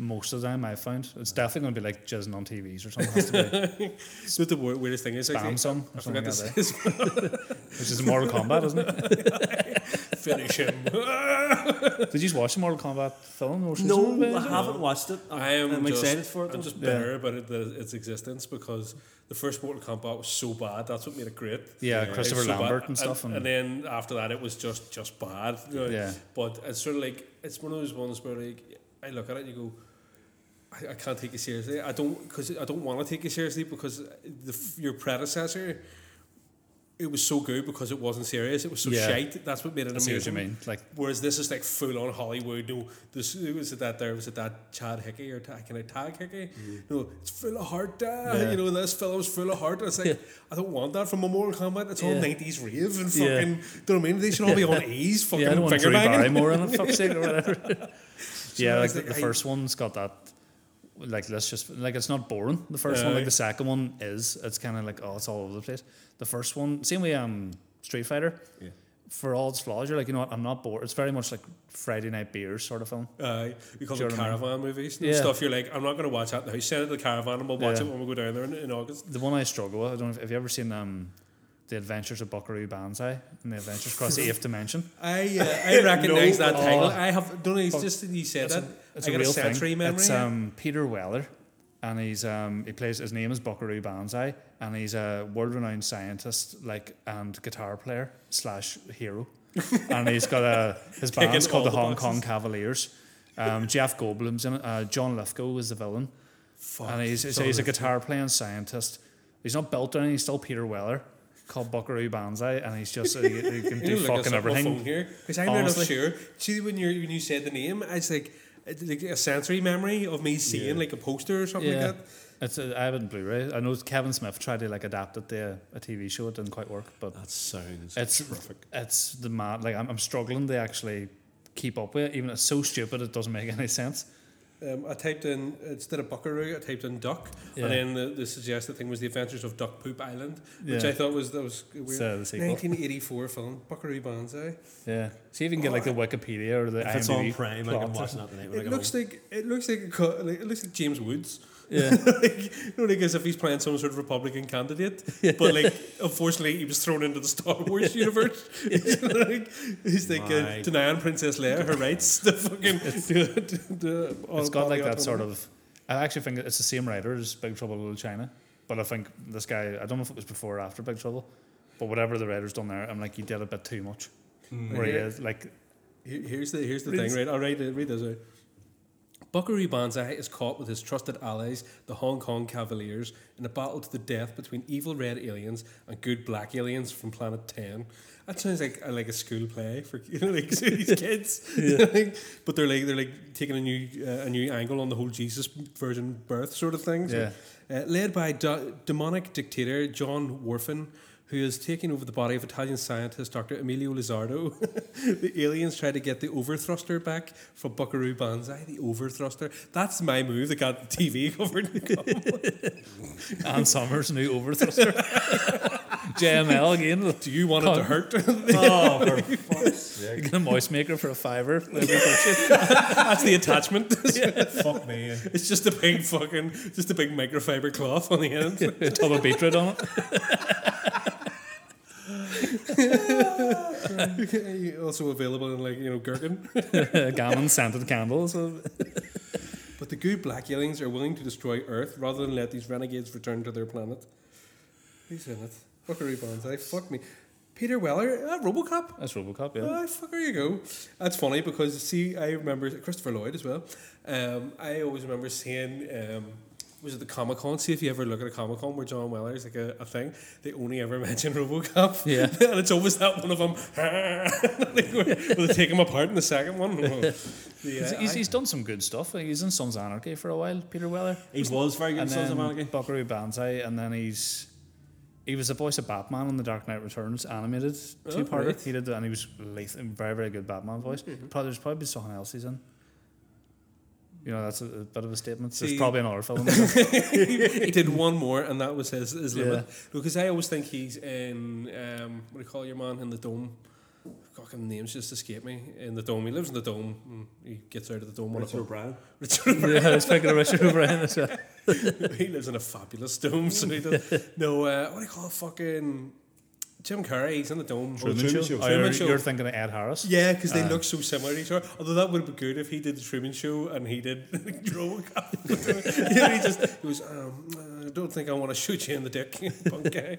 Most of the time, I found it's definitely going to be like jizzing on TVs or something. It has to be [LAUGHS] So the weirdest thing is Spam actually, song I or forgot something to like say that. [LAUGHS] which is Mortal Kombat, isn't it? [LAUGHS] finish him. Did you just watch the Mortal Kombat film? Or No, something? I haven't watched it. I'm, I am just, excited for it. I'm though. just bitter about it, the, its existence because the first Mortal Kombat was so bad. That's what made it great. Yeah, It Christopher so Lambert bad. and stuff. And, And, then after that, it was just just bad. you know. Yeah. But it's sort of like it's one of those ones where like I look at it and you go. I, I can't take it seriously. I don't because I don't want to take it seriously because the your predecessor, it was so good because it wasn't serious. It was so Yeah. shite. That's what made it I see what you amazing. mean. Like, Whereas this is like full on Hollywood. No, this was it that there was it that Chad Hickey or can I tag Hickey? No, it's full of heart. Uh, Yeah. You know this film's full of heart. It's like [LAUGHS] I don't want that from a Mortal Kombat. It's all Yeah. nineties rave and Yeah. fucking. Do you know what I mean? They should all be on [LAUGHS] A's. Fucking yeah, I don't want finger banging. Barrymore in fuck's sake, or [LAUGHS] whatever. yeah, like the, like the I- first one's got that. Like let's just like it's not boring. The first one, like the second one, is. It's kind of like oh, it's all over the place. The first one, same way um Street Fighter. Yeah. For all its flaws, you're like you know what, I'm not bored. It's very much like Friday Night Beers sort of film. Uh, we call them what I mean? caravan movies and Yeah. stuff. You're like, I'm not going to watch that in You. Send it to the caravan and we'll watch Yeah. it when we go down there in, in August. The one I struggle with, I don't know if have you ever seen um the Adventures of Buckaroo Banzai and the Adventures Across the Eighth Dimension. [LAUGHS] I uh, I recognise [LAUGHS] No. that title. Oh. I have don't know. It's just that you said that. It's I a real a sensory thing. memory. It's um, Peter Weller, and he's um, he plays his name is Buckaroo Banzai, and he's a world-renowned scientist, like and guitar player slash hero, [LAUGHS] and he's got a his Ticking band's called the the Hong boxes. Kong Cavaliers. Um, Jeff Goldblum's in it. Uh, John Lithgow is the villain, Fuck, and he's he's, he's a guitar playing scientist. He's not built or anything. He's still Peter Weller. Called Buckaroo Banzai, and he's just he, he can [LAUGHS] do fucking it's up my phone everything. here because I'm not sure. See when you when you said the name, it's like it's like a sensory memory of me seeing like a poster or something Yeah, like that. it's a, I have it in Blu-ray. I know Kevin Smith tried to like adapt it to a, a TV show. It didn't quite work, but That sounds it's terrific. it's the mad. Like I'm, I'm struggling to actually keep up with it. Even it's so stupid, it doesn't make [LAUGHS] any sense. Um, I typed in instead of Buckaroo, I typed in Duck, Yeah. and then the, the suggested thing was the Adventures of Duck Poop Island, which Yeah. I thought was that was weird. So the 1984 film Buckaroo Banzai. Yeah. See if you can get like the Wikipedia or the If it's on IMDb Prime, I plot. can watch that tonight It looks home. like it looks like, a, co- like it looks like James Woods. Yeah. [LAUGHS] like, you know, like as if he's playing some sort of Republican candidate, yeah. but like unfortunately he was thrown into the Star Wars [LAUGHS] universe. [LAUGHS] like, he's like uh, My- denying Princess Leia her rights. The fucking the, the, It's got like that sort of. I actually think it's the same writer as Big Trouble in Little China, but I think this guy. I don't know if it was before or after Big Trouble, but whatever the writer's done there, I'm like he did a bit too much. Where he is like Here's the here's the thing, right? I'll read it. Read this out. Buckaroo Banzai is caught with his trusted allies, the Hong Kong Cavaliers, in a battle to the death between evil red aliens and good black aliens from Planet Ten. That sounds like a, like a school play for [LAUGHS] you know, like [LAUGHS] these kids. [LAUGHS] Like, but they're like they're like taking a new uh, a new angle on the whole Jesus Virgin birth sort of thing. So, uh, led by do- demonic dictator John Whorfin, who is taking over the body of Italian scientist Dr. Emilio Lizardo. [LAUGHS] the aliens try to get the overthruster back from Buckaroo Banzai. The overthruster. That's my move that got the TV covered. [LAUGHS] [LAUGHS] Ann Summers new overthruster. JML again. Do you want it to hurt? Oh, for fuck's sake. Get a moist maker for a fiver. That'd be good. That's the attachment. Fuck me. It's just a big fucking, just a big microfiber cloth on the end. a Tub of beetroot on it. [LAUGHS] also available in like you know gherkin. [LAUGHS] Gammon scented candles. [LAUGHS] But the good black aliens are willing to destroy Earth rather than let these renegades return to their planet. Who's in it? Buckaroo Banzai. Fuck me. Peter Weller. Uh, Robocop. That's Robocop, yeah. Ah, fuck, there you go. That's funny because see, I remember Christopher Lloyd as well. Um, I always remember seeing um, was it the Comic Con? See if you ever look at a Comic Con where John Weller is like a, a thing. They only ever [LAUGHS] mention RoboCop. Yeah. [LAUGHS] and it's always that one of them. [LAUGHS] like, will they take him apart in the second one? yeah, He's, uh, he's, I- he's done some good stuff. He's in Sons of Anarchy for a while, Peter Weller. He was very good in Sons of Anarchy. Buckaroo Banzai, and then he's he was the voice of Batman in the Dark Knight Returns animated oh, two parter. right. He did, that and he was lethal, very very good Batman voice. Mm-hmm. Probably there's probably something else he's in. You know, that's a, a bit of a statement. There's See- probably another film. [LAUGHS] he did one more, and that was his, his Yeah. limit. Because I always think he's in um, what do you call your man in the dome? Fucking names just escape me. In the dome, he lives in the dome. He gets out of the dome. one of Richard them- O'Brien. Richard yeah, I was thinking of Richard O'Brien as well. [LAUGHS] he lives in a fabulous dome. So he does. no, uh, what do you call it? Fucking Jim Carrey. He's in the dome. Truman, Truman Show. Show. Oh, Truman you're, Show. you're thinking of Ed Harris. Yeah, because they look so similar to each other. Although that would have been good if he did the Truman Show and he did [LAUGHS] RoboCop. [LAUGHS] yeah, he just he was. Um, I don't think I want to shoot you in the dick, [LAUGHS] punk guy.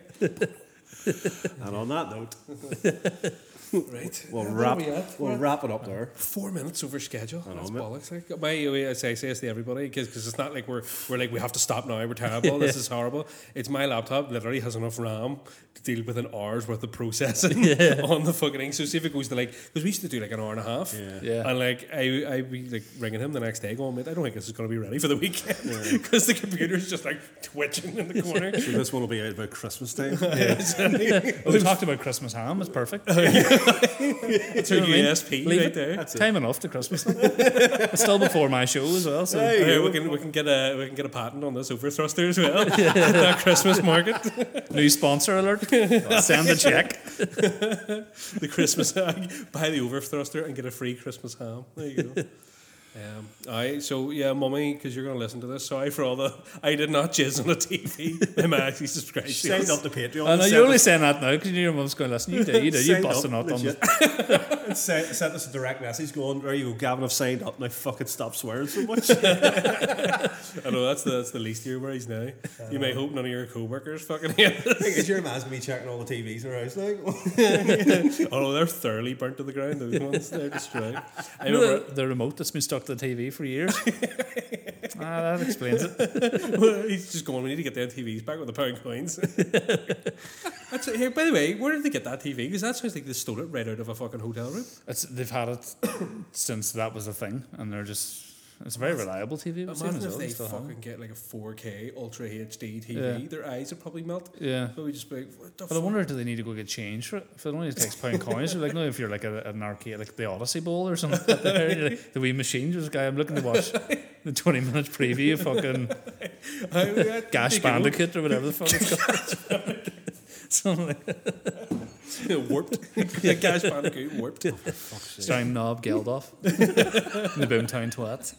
And on that note, Right. we'll Where wrap we we'll wrap it up there. Four minutes over schedule. know, That's bollocks. Like, my way I say, say this to everybody because it's not like we're we're like we have to stop now. We're terrible. This [LAUGHS] is horrible. It's my laptop. Literally has enough RAM to deal with an hour's worth of processing [LAUGHS] [LAUGHS] on the fucking thing. So see if it goes to like because we used to do like an hour and a half. Yeah. Yeah. And like I I be like ringing him the next day going, mate, I don't think this is going to be ready for the weekend because the computer's just like twitching in the corner. So this one will be out about Christmas time. Oh, we talked about Christmas ham. It's perfect. It's a You know what I mean? USP Leave right it. there. Time enough to Christmas. it's still before my show as well. So There you Okay, go. we can we can get a we can get a patent on this over thruster as well. At [LAUGHS] that Christmas market, new sponsor alert. Send the check. [LAUGHS] the Christmas hag. buy the over thruster and get a free Christmas ham. There you go. Um, aye, so yeah, mummy, because you're going to listen to this. Sorry for all the. [LAUGHS] I did not jizz on the TV. I'm [LAUGHS] actually subscribed. to Signed this. up to Patreon. I know and you're only sent saying that now because your mum's going to listen. You did, you did. You [LAUGHS] Signed busted up, up on legit. the. and sent, sent us a direct message going, There you go, Gavin, I've signed up. Now fucking stop swearing so much. I know that's the that's the least of your worries now. You may hope none of your co-workers fucking hear this. Is your man's gonna be checking all the TVs in our house now? Oh, they're thoroughly burnt to the ground. Those ones, they're destroyed. I remember. the, the remote that's been stuck to the TV for years. [LAUGHS] ah, that explains it. [LAUGHS] He's just going. We need to get the TVs back with the pound coins. [LAUGHS] That's here. By the way, where did they get that TV? Because that sounds like they stole it right out of a fucking hotel room. It's, they've had it [COUGHS] since that was a thing, and they're just. It's a very reliable TV. Imagine if well, they fucking get like a 4K Ultra HD TV. Yeah. Their eyes would probably melt. Yeah. But we just be like, what the But I wonder, do they need to go get change for it? If it only takes pound coins, like, no, if you're like a, an arcade, like the Odyssey Bowl or something, like like, the wee machine, just guy, I'm looking to watch [LAUGHS] the 20 minutes preview of fucking Gash. Bandicoot or whatever the fuck it's called. [LAUGHS] Something like [LAUGHS] [LAUGHS] warped. [LAUGHS] yeah, Gash Bandicoot warped. [LAUGHS] starring Knob Geldof, the Boomtown Twats.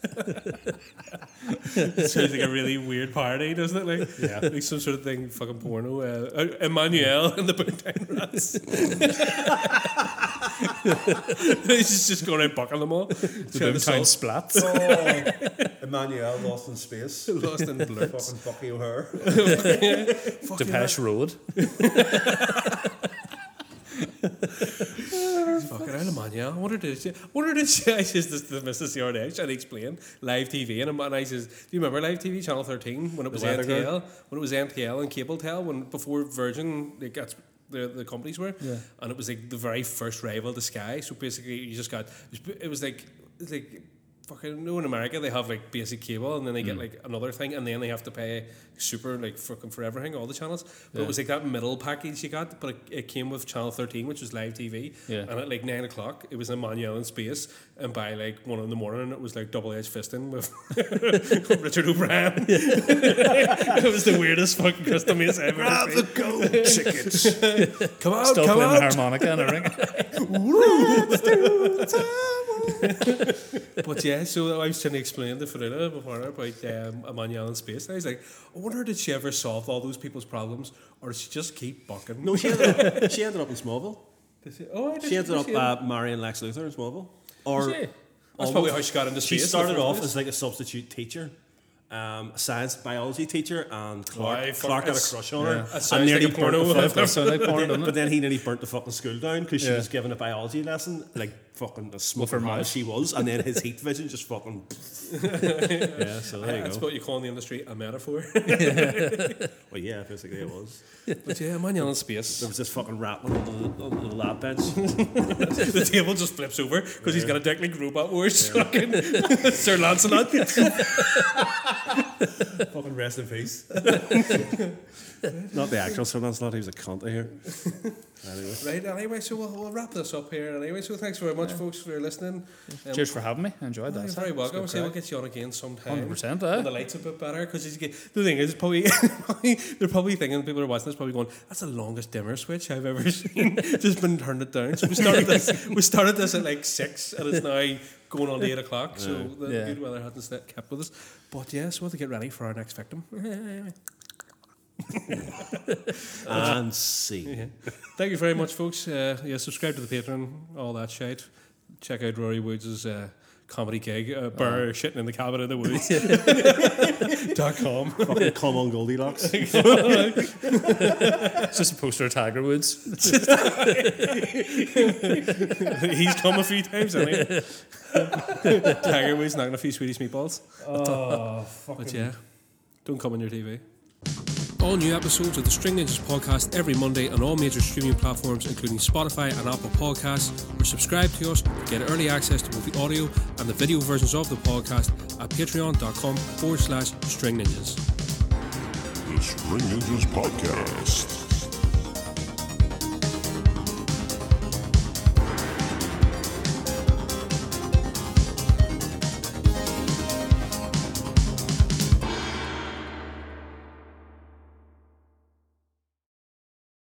It sounds like a really weird parody, doesn't it? Like, Yeah. like some sort of thing, fucking porno. Uh, uh, Emmanuelle and the Boomtown Rats. He's just, just going out bucking them all. The Boomtown Splats. oh, Emmanuelle lost in space. Lost in blur. Fucking Bucky O'Hare. Depeche Road. Fucking hell, Emmanuelle. I wonder did she, wonder did she, I [LAUGHS] says this to the missus the other day, trying to explain live TV. And, and I says, do you remember live TV, Channel 13, when it was NTL? When it was NTL and Cable Tel, when before Virgin, like, that's the, the companies were. Yeah. And it was like the very first rival to Sky. So basically, you just got, it was, it was like, fucking, no, in America, they have like basic cable and then they get mm. like another thing and then they have to pay super, like, fucking for everything, all the channels. But it was like that middle package you got, but it, it came with Channel 13, which was live TV. Yeah. And at like nine o'clock, it was Emmanuelle in space. And by like one in the morning, it was like double edged fisting with [LAUGHS] Richard O'Brien. [LAUGHS] it was the weirdest fucking crystal maze I've ever seen. go tickets. [LAUGHS] Come out, Still come playing the out. harmonica and a ring. But yeah, so I was trying to explain to Farina before about um, Emmanuelle in space. And I was like, I wonder did she ever solve all those people's problems or did she just keep bucking? No, she ended, up, she ended up in Smallville. Did she, oh, I did She ended up uh, marrying Lex Luthor in Smallville. Or she? That's probably how she got into She space in started off place. as like a substitute teacher, um, a science biology teacher, and Clark, Why, Clark had a crush on her. That and nearly like a burnt porno. the fucking- That sounds like porn, doesn't but then he nearly burnt the fucking school down because she Yeah. was giving a biology lesson like fucking as smooth her as she was, and then his heat vision just fucking. [LAUGHS] yeah, so there you That's go. what you call in the industry a metaphor. [LAUGHS] Well, yeah, basically it was. but yeah, man, you're in space. There was this fucking rattling on the, on the lab bench. [LAUGHS] the table just flips over because he's got a dick like Robot Wars. Fucking Sir Lancelot. fucking rest in peace. [LAUGHS] Not the actual Sir Lancelot, he was a cunt here. [LAUGHS] Anyway. right, anyway, so we'll, we'll wrap this up here. Anyway, so thanks very much, folks, for listening. Um, Cheers for having me. I enjoyed You're that. very welcome. It's See, we'll get you on again sometime. 100%, When eh? the lights a bit better because the thing is, probably, [LAUGHS] probably they're probably thinking people are watching this probably going, "That's the longest dimmer switch I've ever seen." Just been turned it down. So we started this. we started this at like six, and it's now going on to eight o'clock. So the Yeah. good weather hasn't kept with us. But yeah, so we'll have to get ready for our next victim. [LAUGHS] And see. Thank you very much, folks. Uh, yeah, subscribe to the Patreon, all that shit. Check out Rory Woods' uh, comedy gig, uh, Burr shitting in the cabin in the woods. [LAUGHS] dot com. Fucking come on Goldilocks. [LAUGHS] It's just a poster of Tiger Woods. He's come a few times, hasn't he? Tiger Woods knocking a few Swedish meatballs. Oh, But yeah, don't come on your TV. All new episodes of the String Ninjas podcast every Monday on all major streaming platforms, including Spotify and Apple Podcasts. Or subscribe to us to get early access to both the audio and the video versions of the podcast at patreon.com forward slash string ninjas. The String Ninjas Podcast.